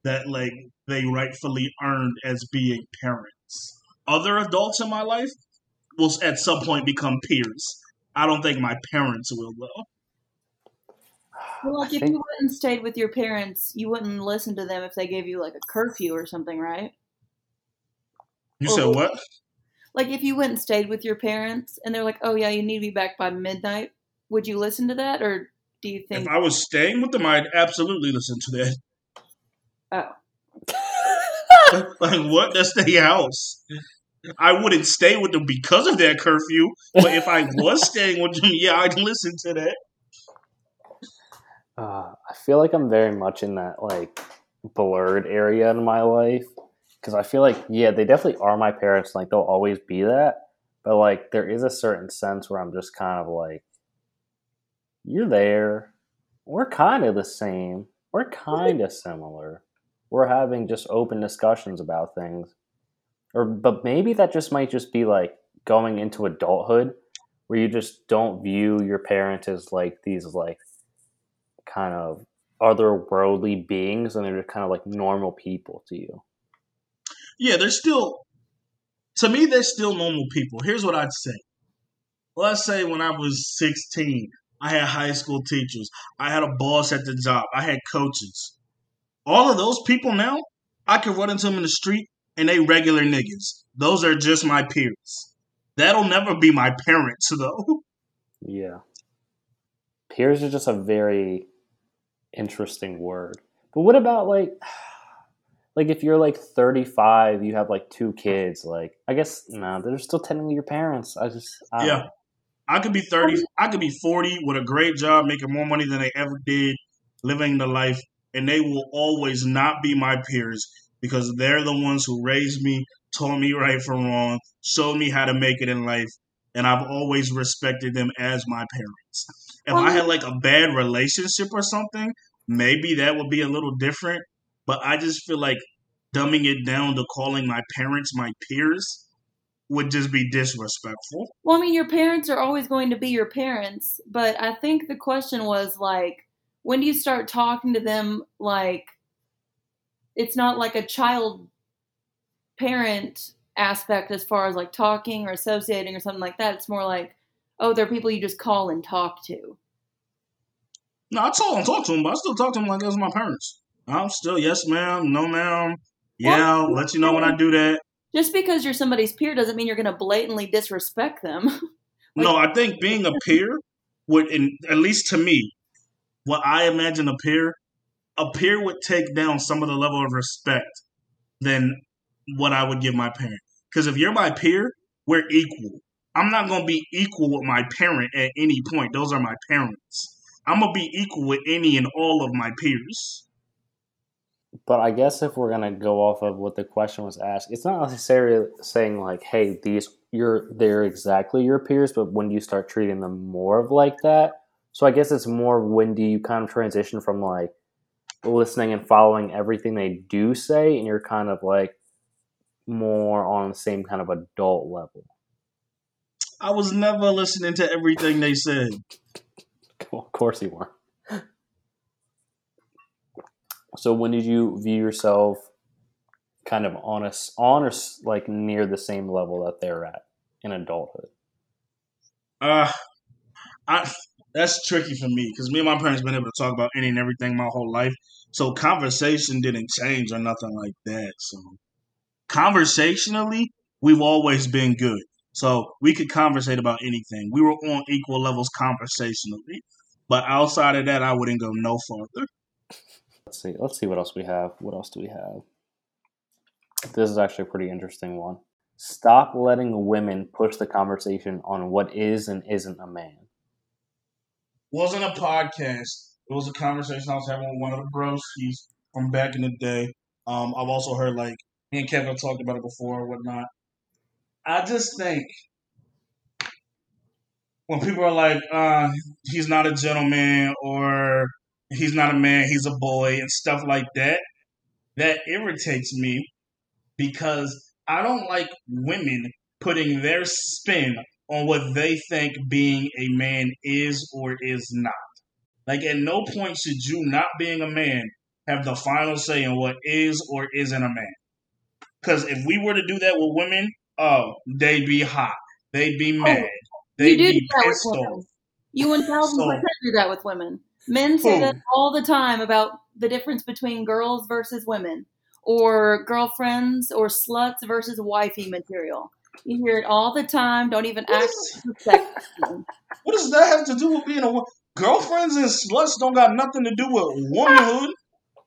that like they rightfully earned as being parents. Other adults in my life will at some point become peers. I don't think my parents will though. Well, like I if think- you went and stayed with your parents, you wouldn't listen to them if they gave you like a curfew or something, right? You Or said what? Like if you went and stayed with your parents and they're like, "Oh yeah, you need to be back by midnight," would you listen to that, or do you think? If? I was staying with them, I'd absolutely listen to that. Oh, like what? That's the house. I wouldn't stay with them because of that curfew, but if I was staying with them, yeah, I'd listen to that. Uh, I feel like I'm very much in that like blurred area in my life because I feel like yeah, they definitely are my parents. Like they'll always be that, but like there is a certain sense where I'm just kind of like, you're there. We're kind of the same. We're kind of similar. We're having just open discussions about things, or but maybe that just might just be like going into adulthood where you just don't view your parents as like these like kind of otherworldly beings and they're just kind of like normal people to you. Yeah, they're still, to me, they're still normal people. Here's what I'd say. Let's say when I was 16, I had high school teachers, I had a boss at the job, I had coaches. All of those people now, I could run into them in the street and they regular niggas. Those are just my peers. That'll never be my parents, though. Yeah. Peers are just a very interesting word. But what about like like if you're like 35, you have like two kids, like I guess no, they're still technically your parents. I just I Yeah. know. I could be 30, I could be 40 with a great job, making more money than they ever did, living the life, and they will always not be my peers because they're the ones who raised me, taught me right from wrong, showed me how to make it in life, and I've always respected them as my parents. If I had like a bad relationship or something, maybe that would be a little different, but I just feel like dumbing it down to calling my parents my peers would just be disrespectful. well, I mean, your parents are always going to be your parents, but I think the question was like, when do you start talking to them like it's not like a child parent aspect as far as like talking or associating or something like that. It's more like, oh, they're people you just call and talk to. No, I told him, talk to them, but I still talk to them like those my parents. I'm still yes, ma'am, no, ma'am. Yeah, Well, let you know when I do that. Just because you're somebody's peer doesn't mean you're going to blatantly disrespect them. No, I think being a peer would, in, at least to me, what I imagine a peer, a peer would take down some of the level of respect than what I would give my parent. Because if you're my peer, we're equal. I'm not gonna be equal with my parent at any point. Those are my parents. I'm gonna be equal with any and all of my peers. But I guess if we're gonna go off of what the question was asked, it's not necessarily saying like, "Hey, these you're they're exactly your peers," but when do you start treating them more of like that? So I guess it's more when do you kind of transition from like listening and following everything they do say, and you're kind of like more on the same kind of adult level. I was never listening to everything they said. of course you weren't. So when did you view yourself kind of on a on or like near the same level that they're at in adulthood? Uh, I that's tricky for me because me and my parents been able to talk about any and everything my whole life. So conversation didn't change or nothing like that. So conversationally, we've always been good. So we could conversate about anything. We were on equal levels conversationally. But outside of that, I wouldn't go no further. Let's see. Let's see what else we have. What else do we have? This is actually a pretty interesting one. Stop letting women push the conversation on what is and isn't a man. Wasn't a podcast. It was a conversation I was having with one of the broskies from back in the day. Um, I've also heard like me and Kevin talked about it before or whatnot. I just think when people are like, uh, he's not a gentleman or he's not a man, he's a boy and stuff like that, that irritates me because I don't like women putting their spin on what they think being a man is or is not. Like, at no point should you, not being a man, have the final say in what is or isn't a man. Because if we were to do that with women, oh, they'd be hot. They'd be oh, mad. They'd you do be do that with pissed women. off. You one thousand So- percent do that with women. Men say Who? that all the time about the difference between girls versus women, or girlfriends or sluts versus wifey material. You hear it all the time. Don't even What act is- What does that have to do with being a woman? Girlfriends and sluts don't got nothing to do with womanhood.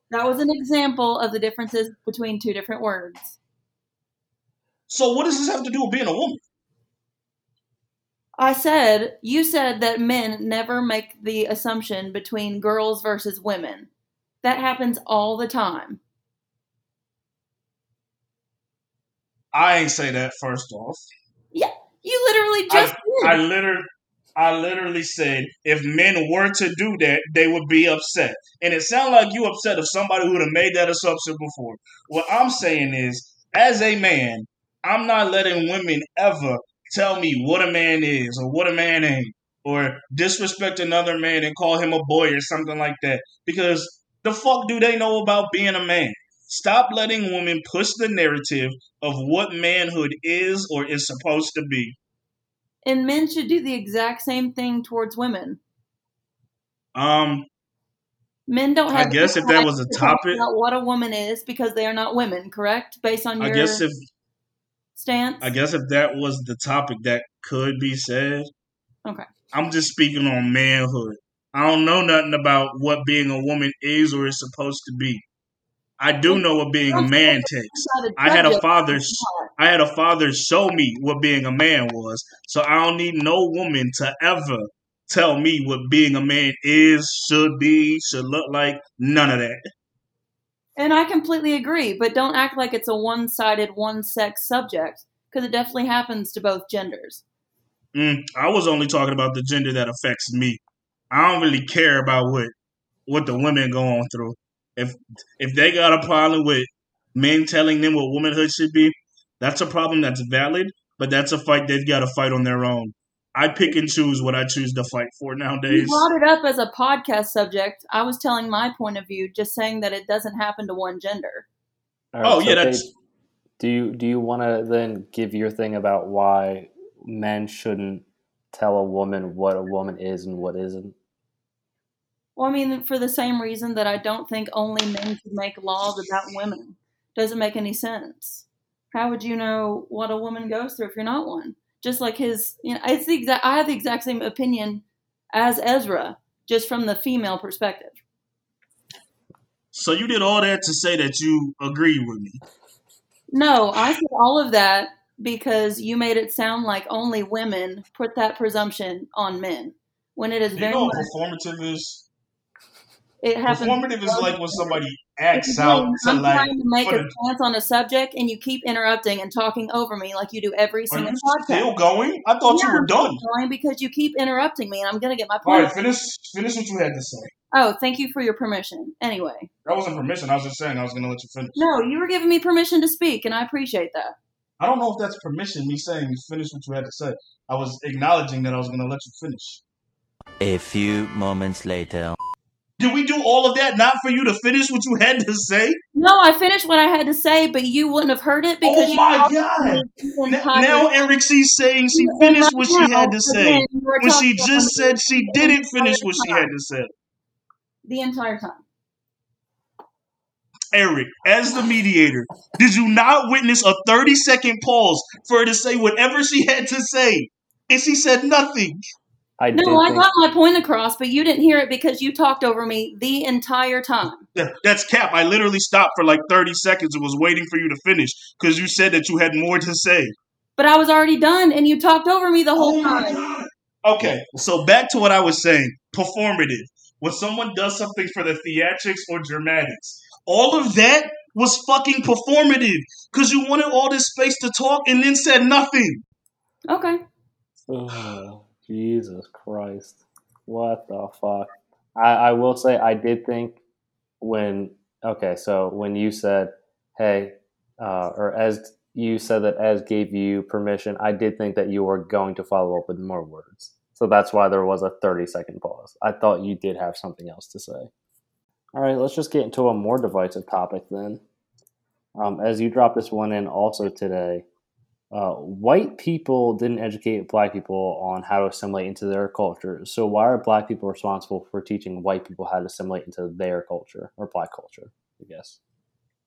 That was an example of the differences between two different words. So what does this have to do with being a woman? I said, you said that men never make the assumption between girls versus women. That happens all the time. I ain't say that first off. Yeah, you literally just did. I literally I literally said if men were to do that, they would be upset. And it sounded like you upset of somebody would have made that assumption before. What I'm saying is, as a man, I'm not letting women ever tell me what a man is or what a man ain't. Or disrespect another man and call him a boy or something like that. Because the fuck do they know about being a man? Stop letting women push the narrative of what manhood is or is supposed to be. and men should do the exact same thing towards women. Um, Men don't have. I guess if that was a to topic- about what a woman is because they are not women, correct? Based on I your guess if stance. I guess if that was the topic that could be said. Okay. I'm just speaking on manhood. I don't know nothing about what being a woman is or is supposed to be. I do know what being a man takes. I had a father. I had a father show me what being a man was. So I don't need no woman to ever tell me what being a man is, should be, should look like. None of that. And I completely agree, but don't act like it's a one-sided, one-sex subject because it definitely happens to both genders. Mm, I was only talking about the gender that affects me. I don't really care about what what the women going through. If if they got a problem with men telling them what womanhood should be, that's a problem that's valid, but that's a fight they've got to fight on their own. I pick and choose what I choose to fight for nowadays. You nowadays. brought it up as a podcast subject. I was telling my point of view, just saying that it doesn't happen to one gender. All right, Oh, so yeah, Paige, that's- Do you do you want to then give your thing about why men shouldn't tell a woman what a woman is and what isn't? Well, I mean, for the same reason that I don't think only men should make laws about women. Doesn't make any sense. How would you know what a woman goes through if you're not one? Just like his, you know, it's the exact. I have the exact same opinion as Ezra, just from the female perspective. So you did all that to say that you agree with me. No, I said all of that because you made it sound like only women put that presumption on men, when it is You very know much performative is? it happens. Performative is like when somebody acts out to I'm like trying to make a stance on a subject, and you keep interrupting and talking over me like you do every Are single you podcast. still going? I thought you were I'm done. going because you keep interrupting me, and I'm going to get my All point. right, finish finish what you had to say. Oh, thank you for your permission. Anyway, That wasn't permission. I was just saying I was going to let you finish. no, you were giving me permission to speak, and I appreciate that. I don't know if that's permission. Me saying you finish what you had to say. I was acknowledging that I was going to let you finish. A few moments later. Did we do all of that not for you to finish what you had to say? No, I finished what I had to say, but you wouldn't have heard it oh because Oh my God. the N- entire- Now Eric C's saying she finished what she had to say. again, you were When she just said she didn't finish what she had to say. the entire time. Eric, as the mediator, did you not witness a 30 second pause for her to say whatever she had to say? And she said nothing. I did No, I think, got my point across, but you didn't hear it because you talked over me the entire time. That- That's cap. I literally stopped for like 30 seconds and was waiting for you to finish because you said that you had more to say. But I was already done, and you talked over me the whole Oh time. God. Okay, so back to what I was saying. Performative. When someone does something for the theatrics or dramatics, all of that was fucking performative because you wanted all this space to talk and then said nothing. Okay. Jesus Christ. What the fuck? I, I will say I did think when okay, so when you said, "Hey," uh, or as you said that as gave you permission, I did think that you were going to follow up with more words. So that's why there was a thirty second pause. I thought you did have something else to say. All right, let's just get into a more divisive topic then. Um, as you dropped this one in also today, uh, white people didn't educate black people on how to assimilate into their culture. So why are black people responsible for teaching white people how to assimilate into their culture or black culture? I guess.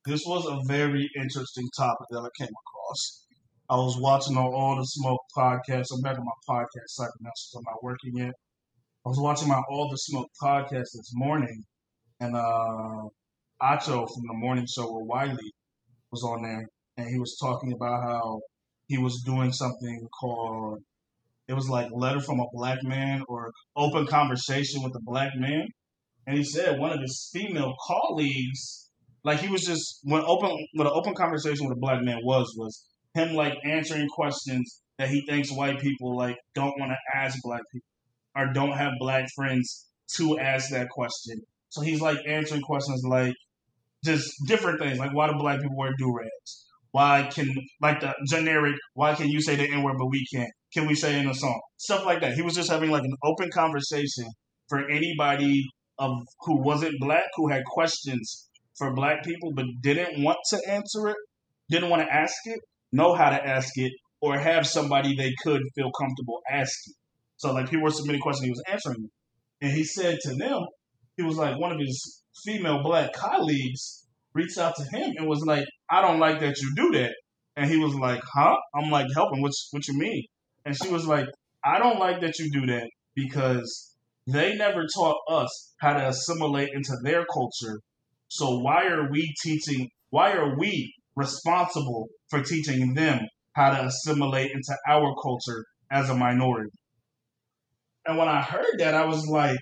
This was a very interesting topic that I came across. I was watching on All the Smoke podcast. I'm back on my podcast site now since I'm not working yet. I was watching my All the Smoke podcast this morning, and uh, Acho from the morning show with Wiley was on there, and he was talking about how he was doing something called it was like letter from a black man or open conversation with a black man, and he said one of his female colleagues like he was just when open what an open conversation with a black man was was him like answering questions that he thinks white people like don't want to ask black people or don't have black friends to ask that question. So he's like answering questions like just different things like why do black people wear do rags? Why can like the generic? Why can you say the n word but we can't? Can we say in a song? Stuff like that. He was just having like an open conversation for anybody of who wasn't black who had questions for black people but didn't want to answer it, didn't want to ask it, know how to ask it, or have somebody they could feel comfortable asking. So like people were submitting questions, he was answering them. And he said to them, he was like one of his female black colleagues reached out to him and was like, I don't like that you do that. And he was like, Huh? I'm like, helping, What's what you mean? And she was like, I don't like that you do that because they never taught us how to assimilate into their culture. So why are we teaching why are we responsible for teaching them how to assimilate into our culture as a minority? And when I heard that, I was like,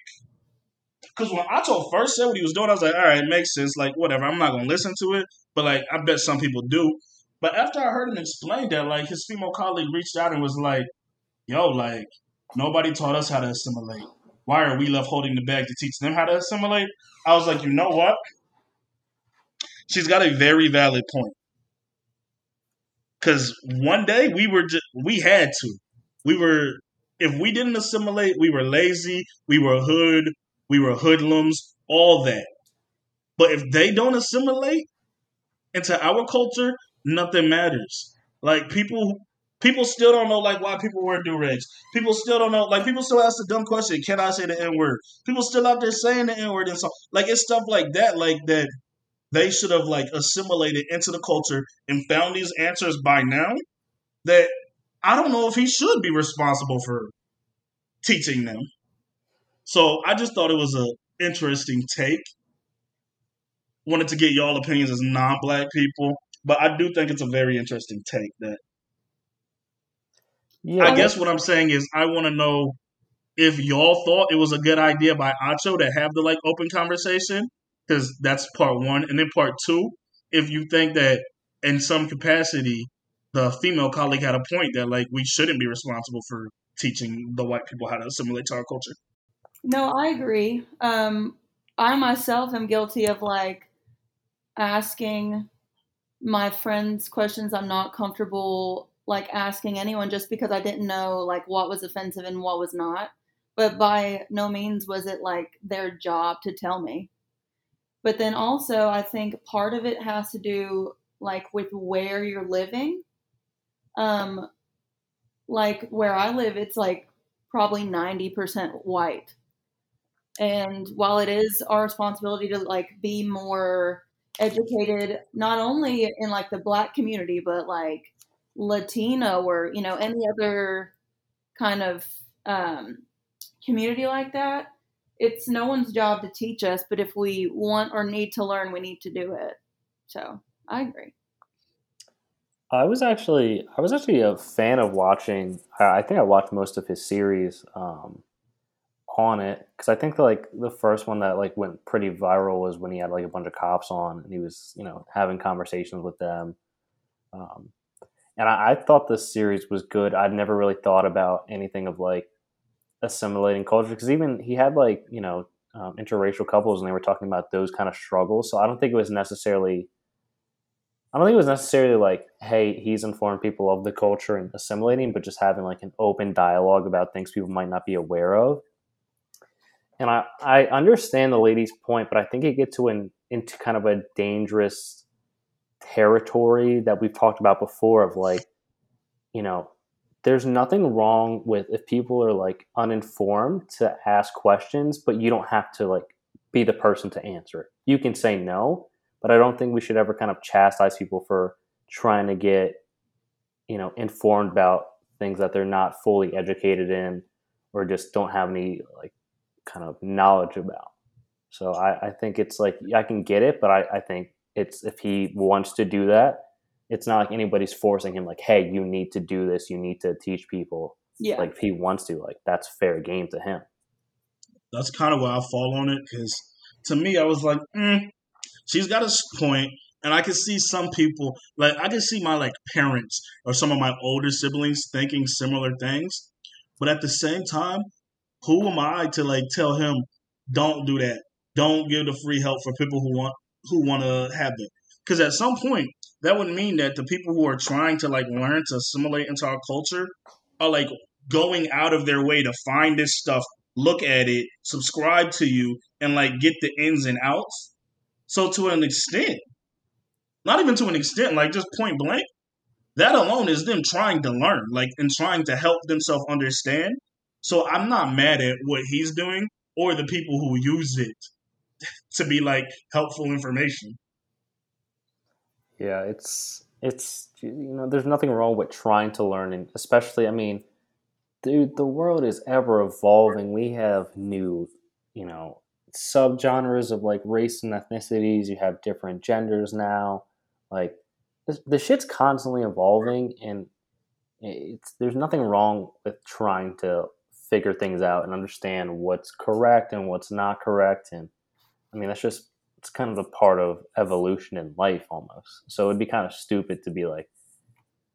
because when Acho first said what he was doing, I was like, all right, it makes sense. Like, whatever. I'm not going to listen to it, but like, I bet some people do. But after I heard him explain that, like, his female colleague reached out and was like, yo, like, nobody taught us how to assimilate. Why are we left holding the bag to teach them how to assimilate? I was like, you know what? She's got a very valid point. Because one day we were just, we had to. We were, if we didn't assimilate, we were lazy, we were hood, we were hoodlums, all that. But if they don't assimilate into our culture, nothing matters. Like people people still don't know like why people wear do rags. People still don't know like people still ask the dumb question, can I say the N word? People still out there saying the N word and so like it's stuff like that, like that they should have like assimilated into the culture and found these answers by now that I don't know if he should be responsible for teaching them. So I just thought it was a interesting take. Wanted to get y'all opinions as non-black people, but I do think it's a very interesting take. That Yeah, I guess what I'm saying is I want to know if y'all thought it was a good idea by Acho to have the like open conversation because that's part one, and then part two, if you think that in some capacity the female colleague had a point that like we shouldn't be responsible for teaching the white people how to assimilate to our culture. No, I agree. Um, I myself am guilty of like asking my friends questions I'm not comfortable like asking anyone just because I didn't know like what was offensive and what was not. But by no means was it like their job to tell me. But then also I think part of it has to do like with where you're living. Um like where I live it's like probably 90% white and while it is our responsibility to like be more educated not only in like the black community but like latino or you know any other kind of um, community like that, it's no one's job to teach us, but if we want or need to learn, we need to do it. So I agree. I was actually I was actually a fan of watching. I think I watched most of his series um, on it because I think like the first one that like went pretty viral was when he had like a bunch of cops on and he was you know having conversations with them. Um, and I, I thought this series was good. I'd never really thought about anything of like assimilating culture because even he had like you know um, interracial couples and they were talking about those kind of struggles. So I don't think it was necessarily I don't think it was necessarily like, hey, he's informed people of the culture and assimilating, but just having like an open dialogue about things people might not be aware of. And I, I understand the lady's point, but I think it gets to an into kind of a dangerous territory that we've talked about before of like, you know, there's nothing wrong with if people are like uninformed to ask questions, but you don't have to like be the person to answer it. You can say no, but I don't think we should ever kind of chastise people for trying to get, you know, informed about things that they're not fully educated in or just don't have any like kind of knowledge about. So I, I think it's like I can get it, but I, I think it's if he wants to do that, it's not like anybody's forcing him like, hey, you need to do this, you need to teach people. Yeah. Like if he wants to, like that's fair game to him. That's kind of where I fall on it because to me, I was like, mm, she's got a point, and I can see some people like I can see my like parents or some of my older siblings thinking similar things, but at the same time, who am I to like tell him don't do that, don't give the free help for people who want who want to have it? Because at some point, that would mean that the people who are trying to like learn to assimilate into our culture are like going out of their way to find this stuff, look at it, subscribe to you, and like get the ins and outs. So to an extent, not even to an extent, like just point blank, that alone is them trying to learn, like and trying to help themselves understand. So I'm not mad at what he's doing or the people who use it to be like helpful information. Yeah, it's it's you know, there's nothing wrong with trying to learn, and especially, I mean, dude, the world is ever evolving. We have new, you know, subgenres of like race and ethnicities. You have different genders now. Like the shit's constantly evolving, and it's there's nothing wrong with trying to figure things out and understand what's correct and what's not correct. And I mean, that's just it's kind of a part of evolution in life almost. So it'd be kind of stupid to be like,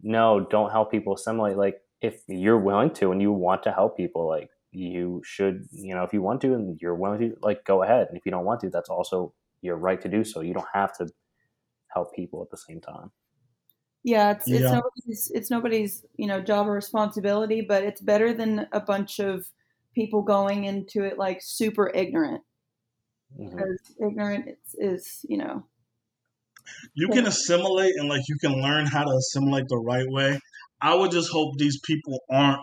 no, don't help people assimilate. Like if you're willing to and you want to help people, like you should, you know, if you want to and you're willing to, like go ahead. And if you don't want to, that's also your right to do so. You don't have to help people at the same time. Yeah, it's it's Yeah. nobody's it's nobody's you know job or responsibility, but it's better than a bunch of people going into it like super ignorant. Mhm. Because ignorant is, is you know You can assimilate and like you can learn how to assimilate the right way. I would just hope these people aren't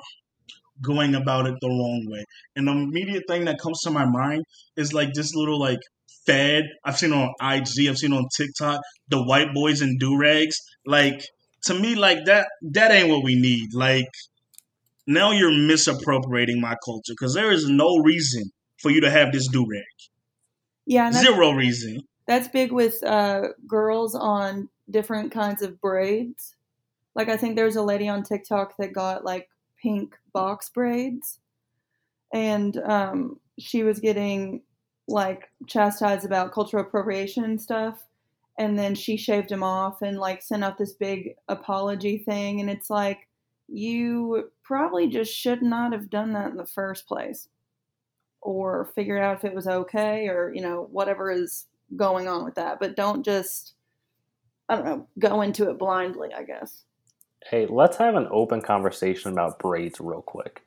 going about it the wrong way. And the immediate thing that comes to my mind is like this little like fad I've seen on IG, I've seen on TikTok, the white boys in do rags. Like to me, like that that ain't what we need. Like now you're misappropriating my culture because there is no reason for you to have this do rag. yeah, Zero reason. that's big with uh, girls on different kinds of braids. Like I think there's a lady on TikTok that got like pink box braids, and um, she was getting like chastised about cultural appropriation and stuff. And then she shaved him off and like sent out this big apology thing. And it's like, you probably just should not have done that in the first place or figure out if it was okay or, you know, whatever is going on with that. But don't just, I don't know, go into it blindly, I guess. Hey, let's have an open conversation about braids real quick.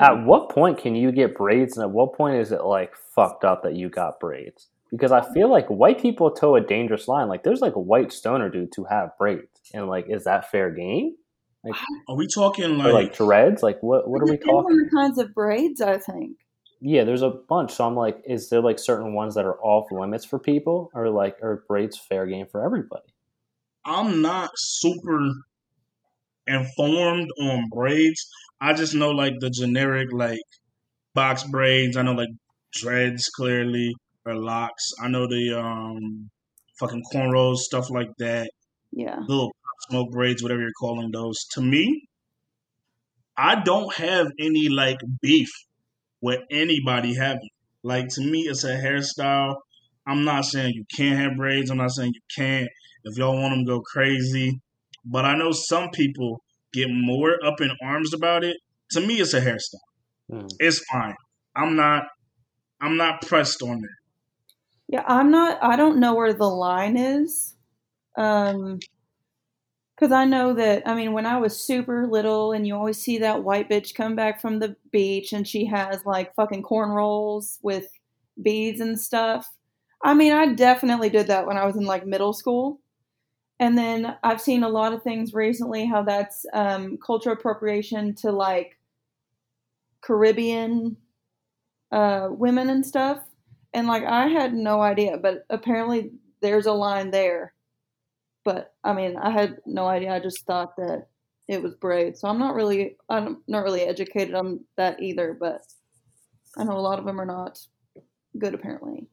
At what point can you get braids, and at what point is it like fucked up that you got braids? Because I feel like white people toe a dangerous line. Like, there's like a white stoner dudes who have braids, and like, is that fair game? Like, are we talking like, like dreads? Like, what what are we depends on talking? the kinds of braids, I think. Yeah, there's a bunch. So I'm like, is there like certain ones that are off limits for people, or like, are braids fair game for everybody? I'm not super informed on braids. I just know like the generic like box braids. I know like dreads clearly or locks. I know the um fucking cornrows, stuff like that. Yeah. Little smoke braids, whatever you're calling those. To me, I don't have any like beef with anybody having. Like to me, it's a hairstyle. I'm not saying you can't have braids. I'm not saying you can't. If y'all want them, go crazy. But I know some people get more up in arms about it. To me, it's a hairstyle. Mm. It's fine. I'm not. I'm not pressed on it. Yeah, I'm not. I don't know where the line is, um, because I know that. I mean, when I was super little, and you always see that white bitch come back from the beach, and she has like fucking cornrows with beads and stuff. I mean, I definitely did that when I was in like middle school, and then I've seen a lot of things recently how that's um, cultural appropriation to like Caribbean uh, women and stuff. And like I had no idea, but apparently there's a line there. But I mean, I had no idea. I just thought that it was braids. So I'm not really I'm not really educated on that either, but I know a lot of them are not good apparently.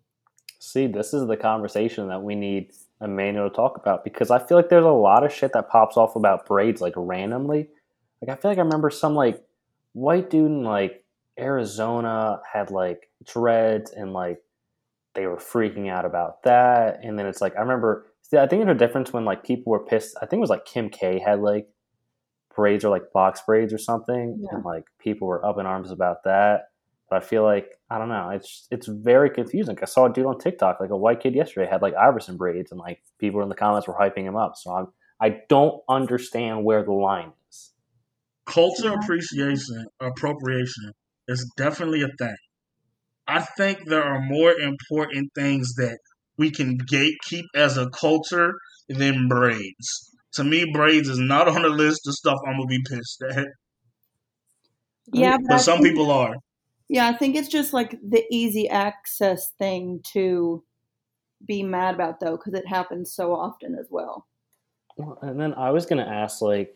See, this is the conversation that we need Emmanuel to talk about because I feel like there's a lot of shit that pops off about braids like randomly. Like I feel like I remember some like white dude in like Arizona had like dreads and like they were freaking out about that. And then it's like I remember see, I think there's a difference when like people were pissed. I think it was like Kim K had like braids or like box braids or something, Yeah. and like people were up in arms about that. But I feel like I don't know. It's it's very confusing. I saw a dude on TikTok, like a white kid yesterday, had like Iverson braids, and like people in the comments were hyping him up. So I'm I don't understand where the line is. Culture appreciation, appropriation is definitely a thing. I think there are more important things that we can gatekeep as a culture than braids. To me, braids is not on the list of stuff I'm gonna be pissed at. Yeah, but, But some think- people are. Yeah, I think it's just like the easy access thing to be mad about though, because it happens so often as well. Well, And then I was going to ask, like,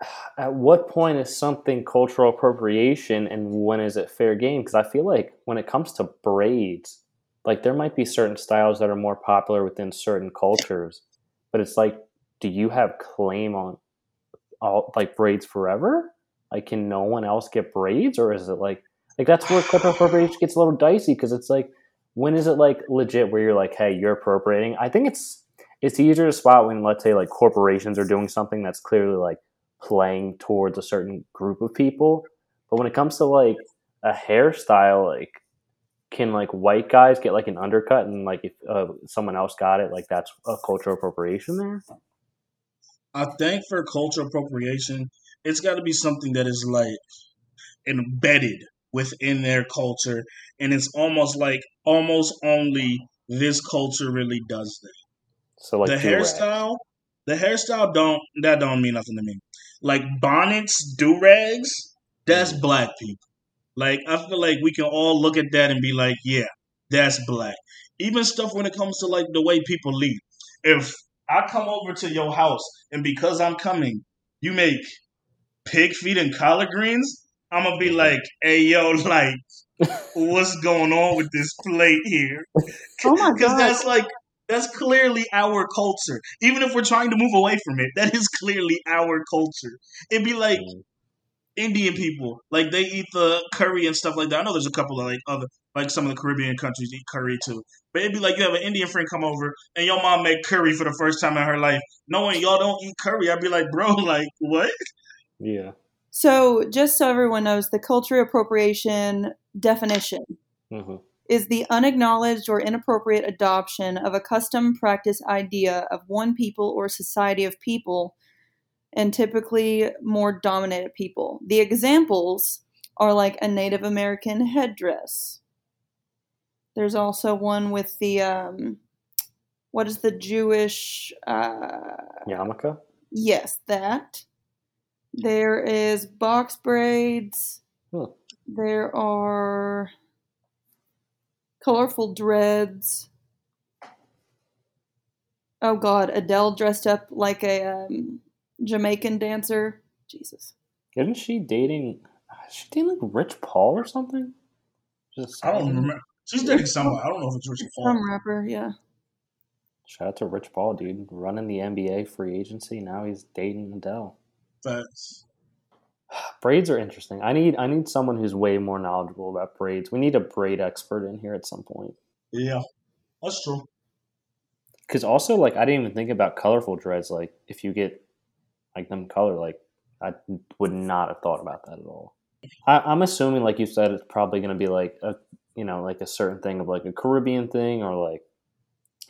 at what point is something cultural appropriation and when is it fair game? Because I feel like when it comes to braids, like, there might be certain styles that are more popular within certain cultures, but it's like, do you have claim on all like braids forever? Like, can no one else get braids, or is it like, like that's where cultural appropriation gets a little dicey because it's like, when is it like legit where you're like, hey, you're appropriating? I think it's it's easier to spot when let's say like corporations are doing something that's clearly like playing towards a certain group of people but when it comes to like a hairstyle like can like white guys get like an undercut and like if uh, someone else got it like that's a cultural appropriation there I think for cultural appropriation, it's got to be something that is like embedded within their culture, and it's almost like almost only this culture really does that. so like the hairstyle, the hairstyle don't that don't mean nothing to me. Like bonnets, do rags, that's Mhm. black people. Like I feel like we can all look at that and be like, yeah, that's black. Even stuff when it comes to like the way people leave. If I come over to your house and because I'm coming, you make pig feet and collard greens, I'm gonna be like, hey yo, like, what's going on with this plate here? Oh my Because god! that's like that's clearly our culture. Even if we're trying to move away from it, that is clearly our culture. It'd be like Mm. Indian people, like they eat the curry and stuff like that. I know there's a couple of like other, like some of the Caribbean countries eat curry too. But it'd be like you have an Indian friend come over and your mom make curry for the first time in her life, knowing y'all don't eat curry. I'd be like, bro, like what? yeah So, just so everyone knows, the culture appropriation definition hmm is the unacknowledged or inappropriate adoption of a custom practice idea of one people or society of people, and typically more dominated people. The examples are like a Native American headdress. There's also one with the um, what is the Jewish? Uh, yarmulke yes, that. There is box braids. Hmm. There are colorful dreads. Oh God, Adele dressed up like a um, Jamaican dancer. Jesus. isn't she dating Is she dating like Rich Paul or something? Just I don't remember. She's dating someone. I don't know if it's Rich Paul. Some rapper, yeah. Shout out to Rich Paul, dude. Running the NBA free agency. Now he's dating Adele. Facts. Braids are interesting. I need I need someone who's way more knowledgeable about braids. We need a braid expert in here at some point. Yeah, that's true. Because also, like, I didn't even think about colorful dreads. Like, if you get like them color, like, I would not have thought about that at all. I, I'm assuming, like you said, it's probably going to be like a you know like a certain thing of like a Caribbean thing or like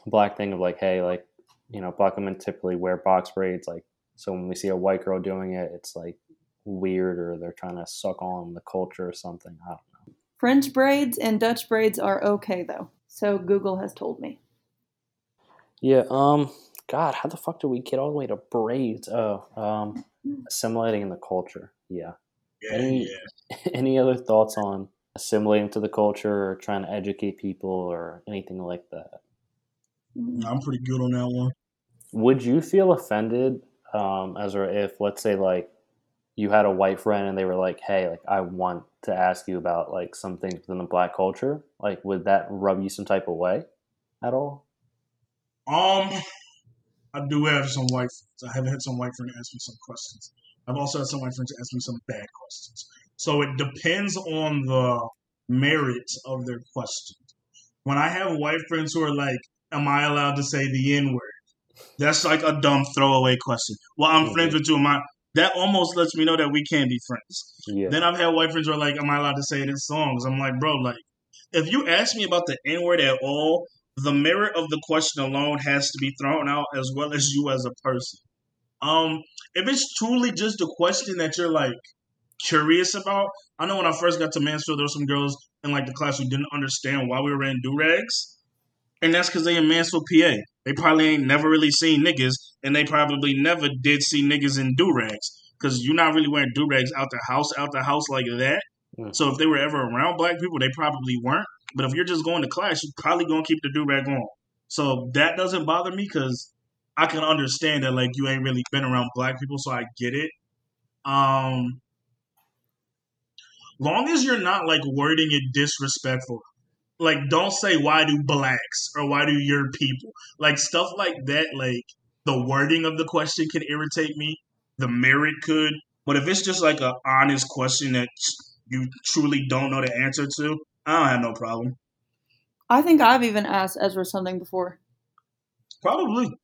a black thing of like, hey, like you know, black women typically wear box braids. Like, so when we see a white girl doing it, it's like weird or they're trying to suck on the culture or something. I don't know. French braids and Dutch braids are okay though. So Google has told me. Yeah. Um. God, how the fuck did we get all the way to braids? Oh, um, assimilating in the culture. Yeah. Yeah, Any- yeah. Any other thoughts on assimilating to the culture or trying to educate people or anything like that? I'm pretty good on that one. Would you feel offended, um, as or if let's say like you had a white friend and they were like, "Hey, like I want to ask you about like some things within the black culture," like would that rub you some type of way at all? Um, I do have some white friends. I have had some white friends ask me some questions. I've also had some white friends ask me some bad questions. So it depends on the merit of their question. When I have white friends who are like, "Am I allowed to say the N word?" That's like a dumb throwaway question. Well, I'm Mhm. friends with you. Am I? That almost lets me know that we can be friends. Yeah. Then I've had white friends who are like, "Am I allowed to say it in songs?" I'm like, "Bro, like, if you ask me about the N word at all, the merit of the question alone has to be thrown out, as well as you as a person. Um, if it's truly just a question that you're like curious about, I know when I first got to Mansfield, there were some girls in like the class who didn't understand why we were in do rags, and that's because they in Mansfield, PA. They probably ain't never really seen niggas, and they probably never did see niggas in do rags. Because you're not really wearing do rags out the house, out the house like that. Mhm. So if they were ever around black people, they probably weren't. But if you're just going to class, you're probably gonna keep the do rag on. So that doesn't bother me because I can understand that like you ain't really been around black people, so I get it. Um, long as you're not like wording it disrespectful, like don't say why do blacks or why do your people like stuff like that. Like the wording of the question can irritate me. The merit could, but if it's just like a honest question that you truly don't know the answer to, I don't have no problem. I think I've even asked Ezra something before. Probably.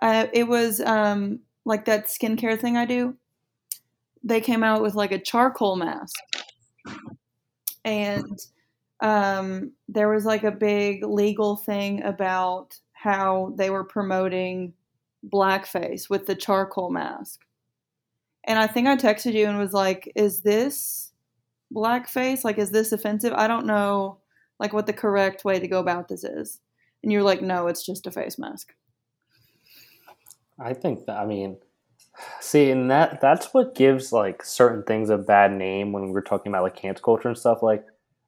Uh, it was um, like that skincare thing I do. They came out with like a charcoal mask, and um, there was like a big legal thing about how they were promoting blackface with the charcoal mask. And I think I texted you and was like, "Is this blackface? Like, is this offensive? I don't know, like, what the correct way to go about this is." And you're like, "No, it's just a face mask." I think that I mean, see, and that that's what gives like certain things a bad name when we're talking about like cancel culture and stuff. Like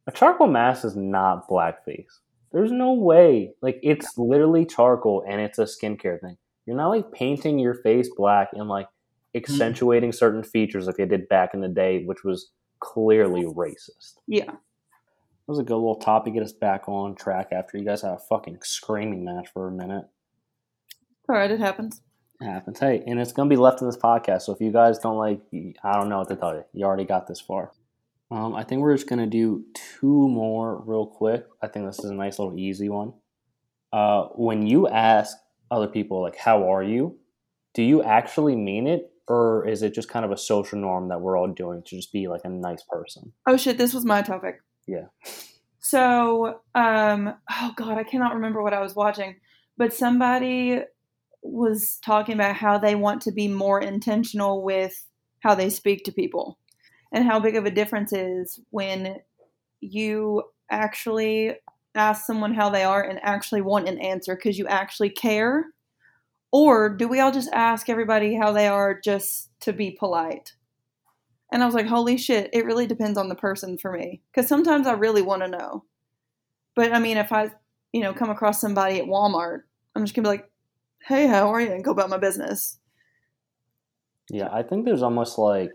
a charcoal mask is not blackface. There's no way. Like it's literally charcoal and it's a skincare thing. You're not like painting your face black and like mm-hmm. accentuating certain features like they did back in the day, which was clearly racist. Yeah. That was a good little topic. Get us back on track after you guys had a fucking screaming match for a minute. All right, it happens. It happens. Hey, and it's gonna be left in this podcast. So if you guys don't like, I don't know what to tell you. You already got this far. Um, I think we're just gonna do two more real quick. I think this is a nice little easy one. Uh, when you ask other people like, "How are you?" Do you actually mean it, or is it just kind of a social norm that we're all doing to just be like a nice person? Oh shit, this was my topic. Yeah. So, um, oh god, I cannot remember what I was watching, but somebody was talking about how they want to be more intentional with how they speak to people and how big of a difference is when you actually ask someone how they are and actually want an answer because you actually care? Or do we all just ask everybody how they are just to be polite? And i was like holy shit it really depends on the person for me. Because sometimes i really want to know. But i mean if i you know come across somebody at walmart i'm just gonna be like hey how are you? and go about my business. Yeah, I think there's almost like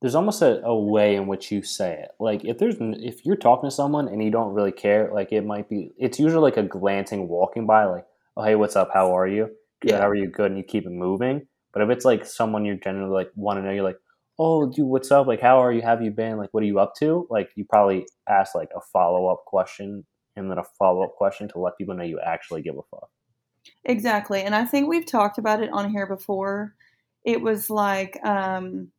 there's almost a, a way in which you say it. Like if there's if you're talking to someone and you don't really care, like it might be it's usually like a glancing walking by, like oh hey what's up how are you good Yeah. how are you good and you keep it moving. But if it's like someone you generally like want to know, you're like oh dude what's up like how are you have you been like what are you up to like you probably ask like a follow up question and then a follow up question to let people know you actually give a fuck. Exactly. And I think we've talked about it on here before. It was like um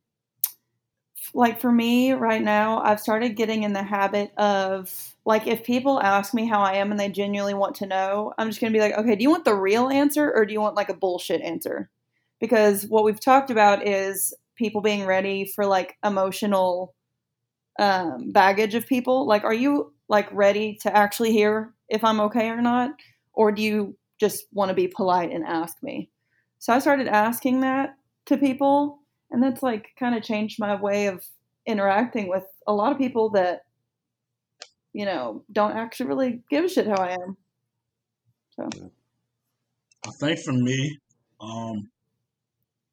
like for me right now, I've started getting in the habit of like if people ask me how I am and they genuinely want to know, I'm just going to be like, "Okay, do you want the real answer or do you want like a bullshit answer?" Because what we've talked about is people being ready for like emotional um baggage of people. Like are you like ready to actually hear if I'm okay or not or do you just want to be polite and ask me. So I started asking that to people, and that's like kind of changed my way of interacting with a lot of people that, you know, don't actually really give a shit how I am. So, I think for me, um,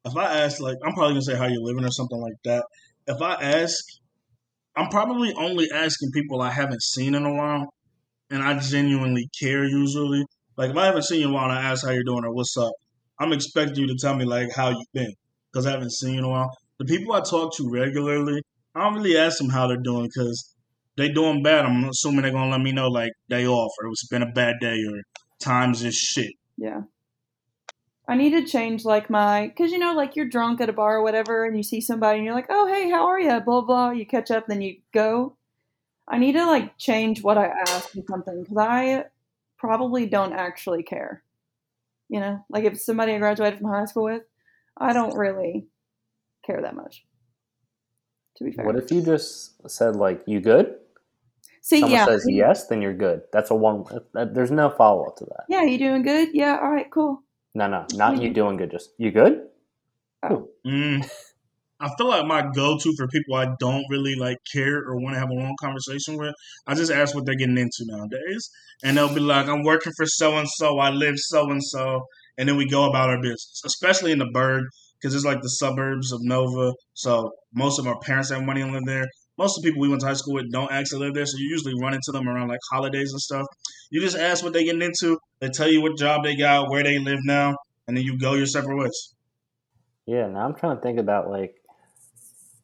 if I ask, like, I'm probably gonna say how you're living or something like that. If I ask, I'm probably only asking people I haven't seen in a while, and I genuinely care usually. Like, if I haven't seen you in a while and I ask how you're doing or what's up, I'm expecting you to tell me like how you've been because I haven't seen you in a while. The people I talk to regularly, I don't really ask them how they're doing because they doing bad. I'm assuming they're gonna let me know like day off or it's been a bad day or times is shit. Yeah. I need to change like my, because you know, like you're drunk at a bar or whatever, and you see somebody and you're like, oh, hey, how are you? Blah, blah. You catch up, then you go. I need to like change what I ask or something because I probably don't actually care. You know, like if somebody I graduated from high school with, I don't really care that much. To be fair. What if you just said like you good? See, Someone yeah. says yes, then you're good. That's a one. that- There's no follow up to that. Yeah, you doing good? Yeah, all right, cool. No, no, not you doing good. Just you good? Mm, I feel like my go-to for people I don't really like care or want to have a long conversation with, I just ask what they're getting into nowadays, and they'll be like, "I'm working for so and so, I live so and so," and then we go about our business. Especially in the Bird, because it's like the suburbs of Nova, so most of our parents have money and live there. Most of the people we went to high school with don't actually live there, so you usually run into them around like holidays and stuff. You just ask what they getting into. They tell you what job they got, where they live now, and then you go your separate ways. Yeah. Now I'm trying to think about like,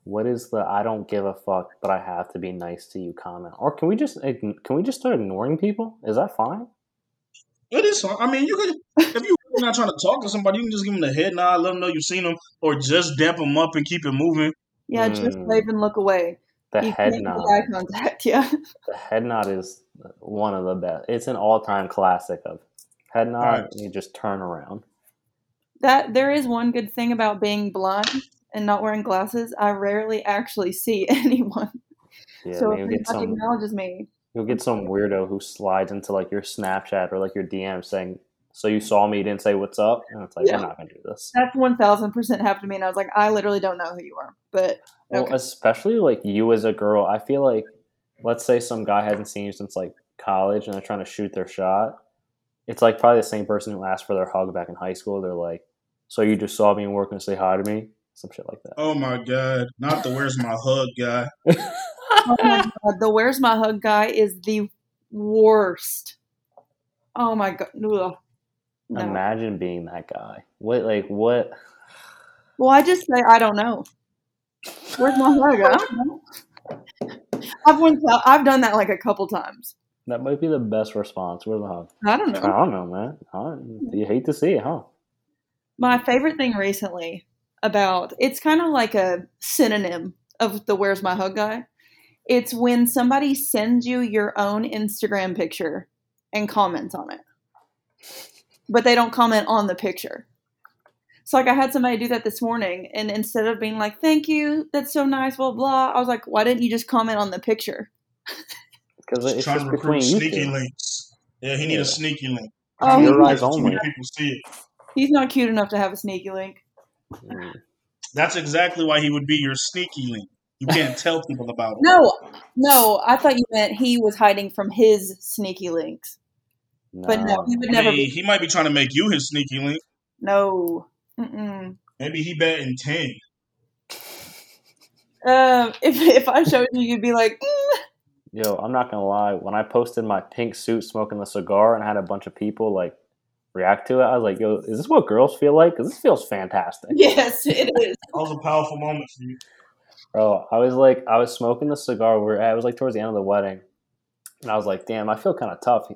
what is the I don't give a fuck, but I have to be nice to you comment, or can we just can we just start ignoring people? Is that fine? It is fine. I mean, you could if you're not trying to talk to somebody, you can just give them the head nod, let them know you've seen them, or just damp them up and keep it moving. Yeah, just Mm. wave and look away. The you head nod. make eye contact. Yeah. The head nod is one of the best. It's an all time classic of head nod. Right. You just turn around. That there is one good thing about being blind and not wearing glasses. I rarely actually see anyone. Yeah, so if you'll anybody some acknowledges me, you'll get some weirdo who slides into like your Snapchat or like your DM saying, "So you saw me, you didn't say what's up," and it's like Yeah. we're not gonna do this. that's one thousand percent happened to me, and I was like, I literally don't know who you are, but Well, okay. especially like you as a girl, I feel like, let's say some guy hasn't seen you since like college and they're trying to shoot their shot. It's like probably the same person who asked for their hug back in high school. They're like, "So you just saw me and working to say hi to me?" Some shit like that. Oh my god! Not the where's my hug guy. oh my god, the "Where's My Hug" guy is the worst. Oh my god, Ugh. No. Imagine being that guy. What like what? Well, I just say I don't know. Where's my hug? I don't know. I've went. I've done that like a couple times. That might be the best response. Where's the hug? I don't know. I don't know, man. Don't- you hate to see it, huh? My favorite thing recently about it's kind of like a synonym of the "Where's My Hug" guy. It's when somebody sends you your own Instagram picture and comments on it, but they don't comment on the picture. So, like, I had somebody do that this morning, and instead of being like, "Thank you, that's so nice," blah blah, I was like, "Why didn't you just comment on the picture?" Because it's trying just to recruit between sneaky two. links. Yeah, he need Yeah. a sneaky link. Oh, Your he's eyes not, only. people see it. he's not cute enough to have a sneaky link. Mm. That's exactly why he would be your sneaky link. You can't tell people about it. No, no, I thought you meant he was hiding from his sneaky links. But no, he would I never mean, be. he might be trying to make you his sneaky link. No. Mm-mm. Maybe he bet in ten. Um, if if I showed you, you'd be like, mm. Yo, I'm not gonna lie. When I posted my pink suit smoking the cigar and had a bunch of people like react to it, I was like, "Yo, is this what girls feel like? Because this feels fantastic." "Yes, it is." That was a powerful moment for you. Bro, I was like, I was smoking the cigar. Where I was like towards the end of the wedding, and I was like, "Damn, I feel kind of tough."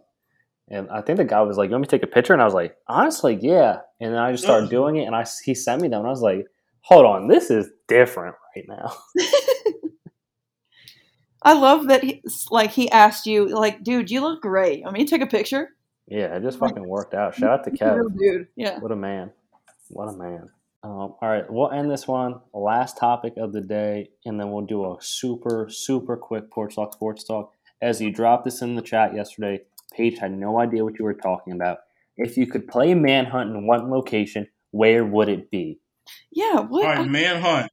And I think the guy was like, "You want me to take a picture?" And I was like, "Honestly, yeah." And then I just started doing it, and I he sent me them, and I was like, "Hold on, this is different right now." I love that. He, like he asked you, like, "Dude, you look great. I mean, take a picture." Yeah, it just fucking worked out. Shout out to Real dude. Yeah. What a man. What a man. Um, all right, we'll end this one. Last topic of the day, and then we'll do a super, super quick Porch Talk Sports Talk. As you dropped this in the chat yesterday, Paige had no idea what you were talking about. If you could play Manhunt in one location, where would it be? Yeah. What? All right, manhunt,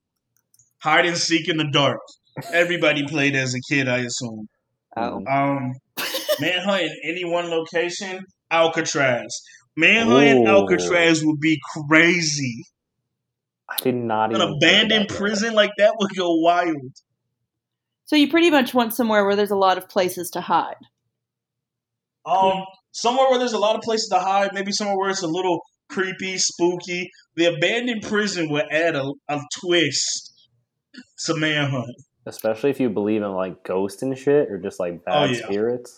hide and seek in the dark. Everybody played as a kid, I assume. oh. Um, manhunt in any one location, Alcatraz. Manhunt in Ooh. Alcatraz would be crazy. I did not An even. think abandoned about that. prison like that would go wild. So you pretty much want somewhere where there's a lot of places to hide. Um, somewhere where there's a lot of places to hide, maybe somewhere where it's a little creepy, spooky. The abandoned prison would add a, a twist to Manhunt. Especially if you believe in like ghosts and shit or just like Oh, bad yeah. spirits.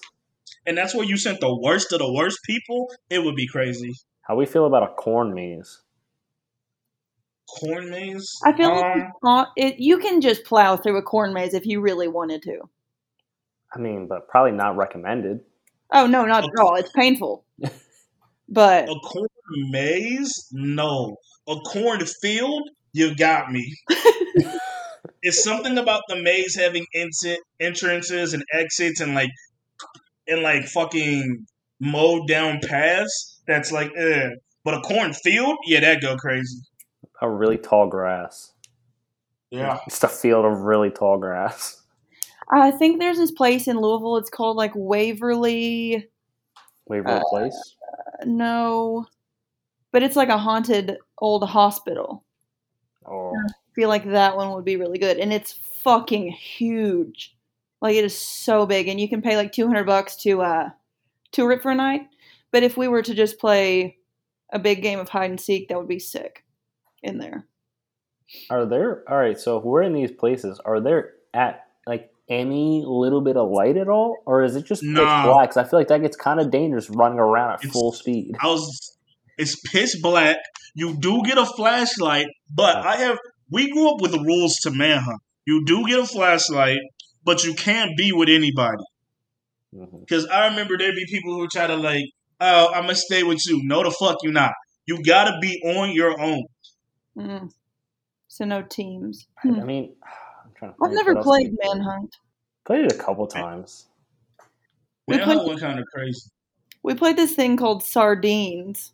And that's where you sent the worst of the worst people. It would be crazy. How we feel about a corn maze? Corn maze. I feel like Um, it's not- it, you can just plow through a corn maze if you really wanted to. I mean, but probably not recommended. Oh no, not at all. It's painful. But a corn maze? No. A corn field? You got me. it's something about the maze having ent- entrances and exits and like and like fucking mowed down paths. That's like, eh. But a corn field? Yeah, that go crazy. A really tall grass. Yeah. It's a field of really tall grass. I think there's this place in Louisville. It's called like Waverly. Waverly Uh, Place. No, but it's like a haunted old hospital. Oh, I feel like that one would be really good, and it's fucking huge. Like it is so big, and you can pay like two hundred bucks to uh tour it for a night. But if we were to just play a big game of hide and seek, that would be sick in there. are there? All right. So if we're in these places, are there at like any little bit of light at all, or is it just pitch black? black? 'Cause I feel like that gets kind of dangerous running around at It's- full speed. I was it's pitch black. You do get a flashlight, but I have we grew up with the rules to manhunt. You do get a flashlight, but you can't be with anybody. Because I remember there'd be people who try to like, oh, I'm gonna stay with you. No, the fuck you not. You gotta be on your own. Mm. So no teams. I Hmm. mean, I'm trying to. I've never played. Manhunt. Played it a couple times. We Manhunt played- went kind of crazy. We played this thing called sardines,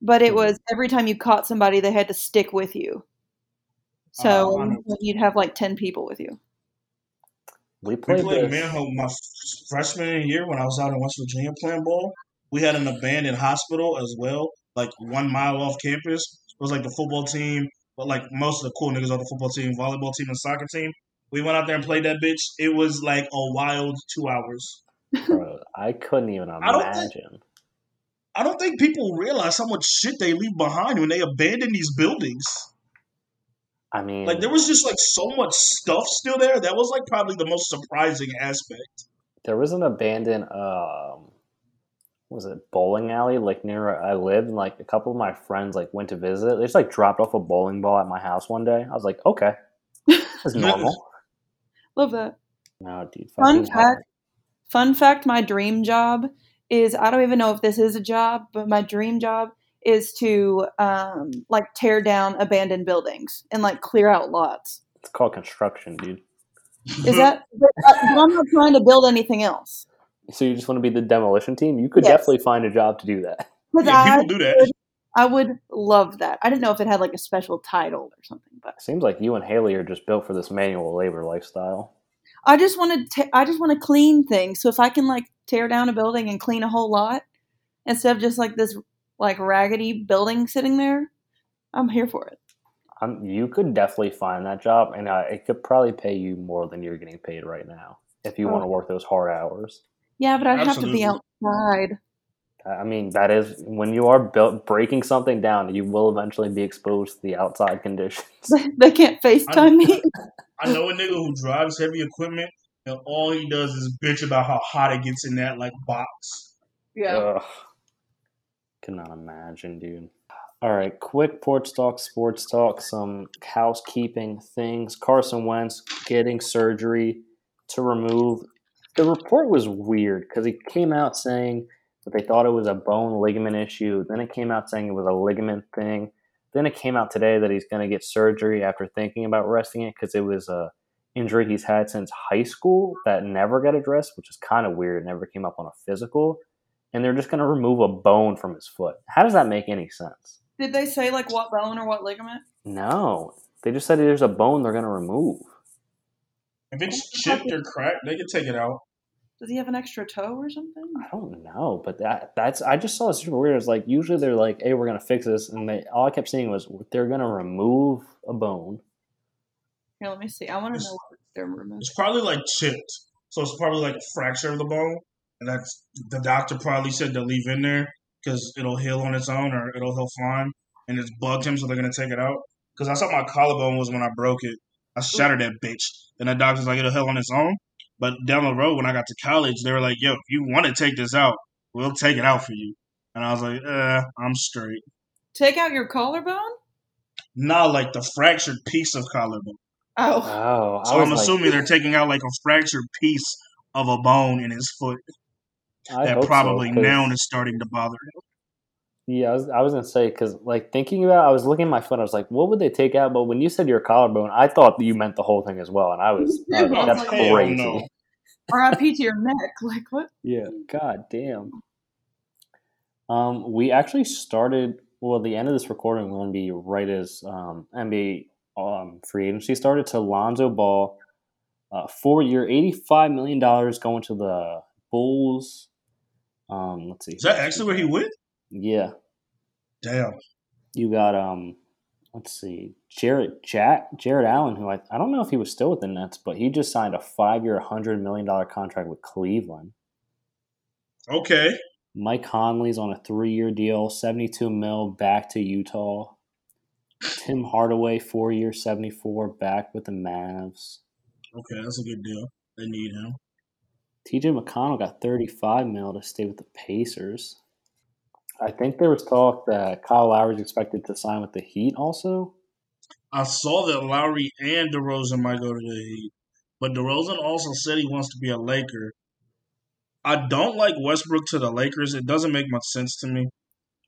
but it Mhm. was every time you caught somebody, they had to stick with you. So I know. you'd have like ten people with you. We We played, played. Manhunt my freshman year when I was out in West Virginia playing ball. We had an abandoned hospital as well, like one mile off campus. It was like the football team, but like most of the cool niggas on the football team, volleyball team, and soccer team. We went out there and played that bitch. It was like a wild two hours. Bro, I couldn't even I don't think- imagine. I don't think people realize how much shit they leave behind when they abandon these buildings. I mean, Like there was just like so much stuff still there. That was like probably the most surprising aspect. there was an abandoned um was it bowling alley like near where I lived and like a couple of my friends like went to visit. They just like dropped off a bowling ball at my house one day. I was like, okay, that's normal. Love that. no, dude. Fun fact. Fun fact: My dream job is I don't even know if this is a job, but my dream job is to um, like tear down abandoned buildings and like clear out lots. It's called construction, dude. Is that? but, uh, I'm not trying to build anything else. So you just want to be the demolition team? You could Yes. definitely find a job to do that. 'Cause yeah, I, people do that. I would love that. I didn't know if it had like a special title or something, but Seems like you and Haley are just built for this manual labor lifestyle. I just want to. I just want to clean things. So if I can like tear down a building and clean a whole lot instead of just like this like raggedy building sitting there, I'm here for it. Um, you could definitely find that job, and uh, it could probably pay you more than you're getting paid right now if you Oh. want to work those hard hours. Yeah, but I'd have to be outside. I mean, that is when you are built breaking something down, you will eventually be exposed to the outside conditions. they can't FaceTime me. I know a nigga who drives heavy equipment, and all he does is bitch about how hot it gets in that like box. Yeah. Ugh. Cannot imagine, dude. All right, quick porch talk, sports talk, some housekeeping things. Carson Wentz getting surgery to remove. The report was weird because he came out saying that they thought it was a bone ligament issue. Then it came out saying it was a ligament thing. Then it came out today that he's going to get surgery after thinking about resting it because it was a injury he's had since high school that never got addressed, which is kind of weird. Never came up on a physical and they're just going to remove a bone from his foot. How does that make any sense? Did they say like what bone or what ligament? No, they just said there's a bone they're going to remove. If it's chipped or cracked, they can take it out. Does he have an extra toe or something? I don't know, but that that's I just saw it super weird. It's like usually they're like, "Hey, we're going to fix this," and they all I kept seeing was they're going to remove a bone. Here, let me see. I want to know what they're removing. It's probably like chipped, so it's probably like a fracture of the bone, and that's the doctor probably said to leave in there because it'll heal on its own or it'll heal fine, and it's bugged him, so they're gonna take it out. Because I thought my collarbone was when I broke it. I shattered that bitch, and the doctor's like it'll heal on its own. But down the road, when I got to college, they were like, "Yo, if you want to take this out, we'll take it out for you." And I was like, "Uh, I'm straight." Take out your collarbone? Not like the fractured piece of collarbone. Oh, Oh, I So was I'm like, assuming they're taking out like a fractured piece of a bone in his foot I that probably so, now is starting to bother him. Yeah, I was, I was gonna say because like thinking about, I was looking at my phone. I was like, what would they take out? But when you said your collarbone, I thought you meant the whole thing as well, and I was, I was like, that's like, crazy. no. RIP to your neck. Like what? Yeah, god damn. Um, we actually started. Well, the end of this recording will be right as um, NBA um, free agency started. To Lonzo Ball, uh, four year, eighty five million dollars going to the Bulls. Um, let's see. Is that actually where he went? Yeah, Damn. you got um, let's see, Jared Jack Jarrett Allen, who I I don't know if he was still with the Nets, but he just signed a five year, hundred million dollar contract with Cleveland. Okay. Mike Conley's on a three-year deal, seventy-two mil, back to Utah. Tim Hardaway, four year, seventy-four, back with the Mavs. Okay, that's a good deal. They need him. T.J. McConnell got thirty-five mil to stay with the Pacers. I think there was talk that Kyle Lowry's expected to sign with the Heat also. I saw that Lowry and DeRozan might go to the Heat, but DeRozan also said he wants to be a Laker. I don't like Westbrook to the Lakers. It doesn't make much sense to me.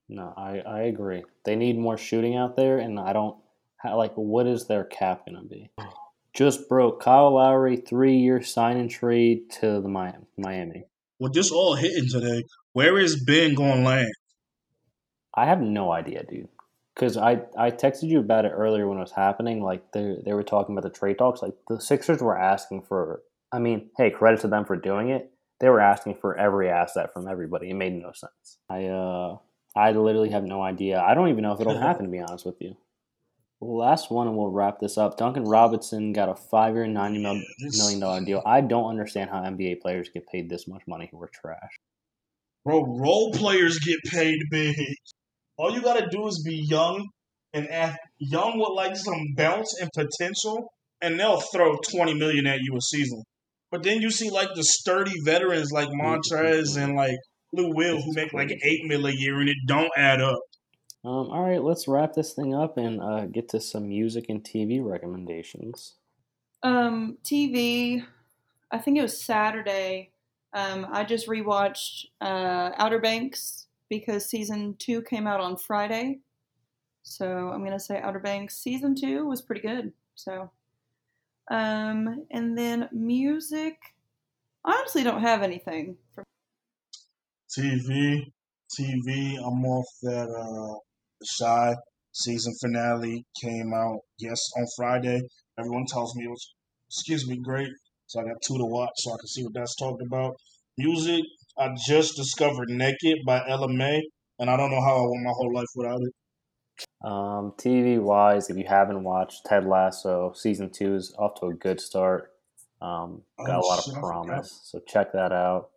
No, I, I agree. They need more shooting out there, and I don't how, like. What is their cap going to be? Just broke Kyle Lowry three-year sign and trade to the Miami. Miami. With this all hitting today, where is Ben going to land? I have no idea, dude. Because I, I texted you about it earlier when it was happening. Like they they were talking about the trade talks. Like the Sixers were asking for. I mean, hey, credit to them for doing it. They were asking for every asset from everybody. It made no sense. I uh I literally have no idea. I don't even know if it'll happen. To be honest with you. Last one, and we'll wrap this up. Duncan Robinson got a five-year, ninety mil- million dollar deal. I don't understand how NBA players get paid this much money who are trash. Bro, role players get paid big. All you gotta do is be young and ath- young with like some bounce and potential, and they'll throw twenty million at you a season. But then you see like the sturdy veterans like Montrez and like Lou Will who make like eight mil a year, and it don't add up. Um, all right, let's wrap this thing up and uh, get to some music and TV recommendations. Um, TV. I think it was Saturday. Um, I just rewatched uh, Outer Banks because season two came out on Friday. So I'm gonna say Outer Banks season two was pretty good. So, um, and then music. I honestly don't have anything. For- TV, TV. I'm off that. Uh, Shy season finale came out yes on Friday. Everyone tells me it was, excuse me, great. So I got two to watch so I can see what that's talked about. Music. I just discovered "Naked" by Ella Mai, and I don't know how I went my whole life without it. Um, TV wise, if you haven't watched Ted Lasso, season two is off to a good start. Um, got Oh, a lot of promise, so check that out.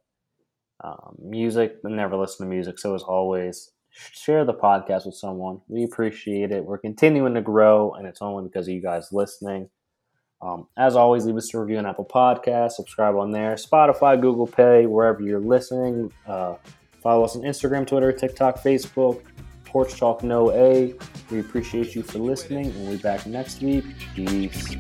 Um, music, I never listen to music, so as always, share the podcast with someone. We appreciate it. We're continuing to grow, and it's only because of you guys listening. Um, as always, leave us a review on Apple Podcasts, subscribe on there, Spotify, Google Play, wherever you're listening. Uh, follow us on Instagram, Twitter, TikTok, Facebook. Porch Talk No A. We appreciate you for listening, and we'll be back next week. Peace.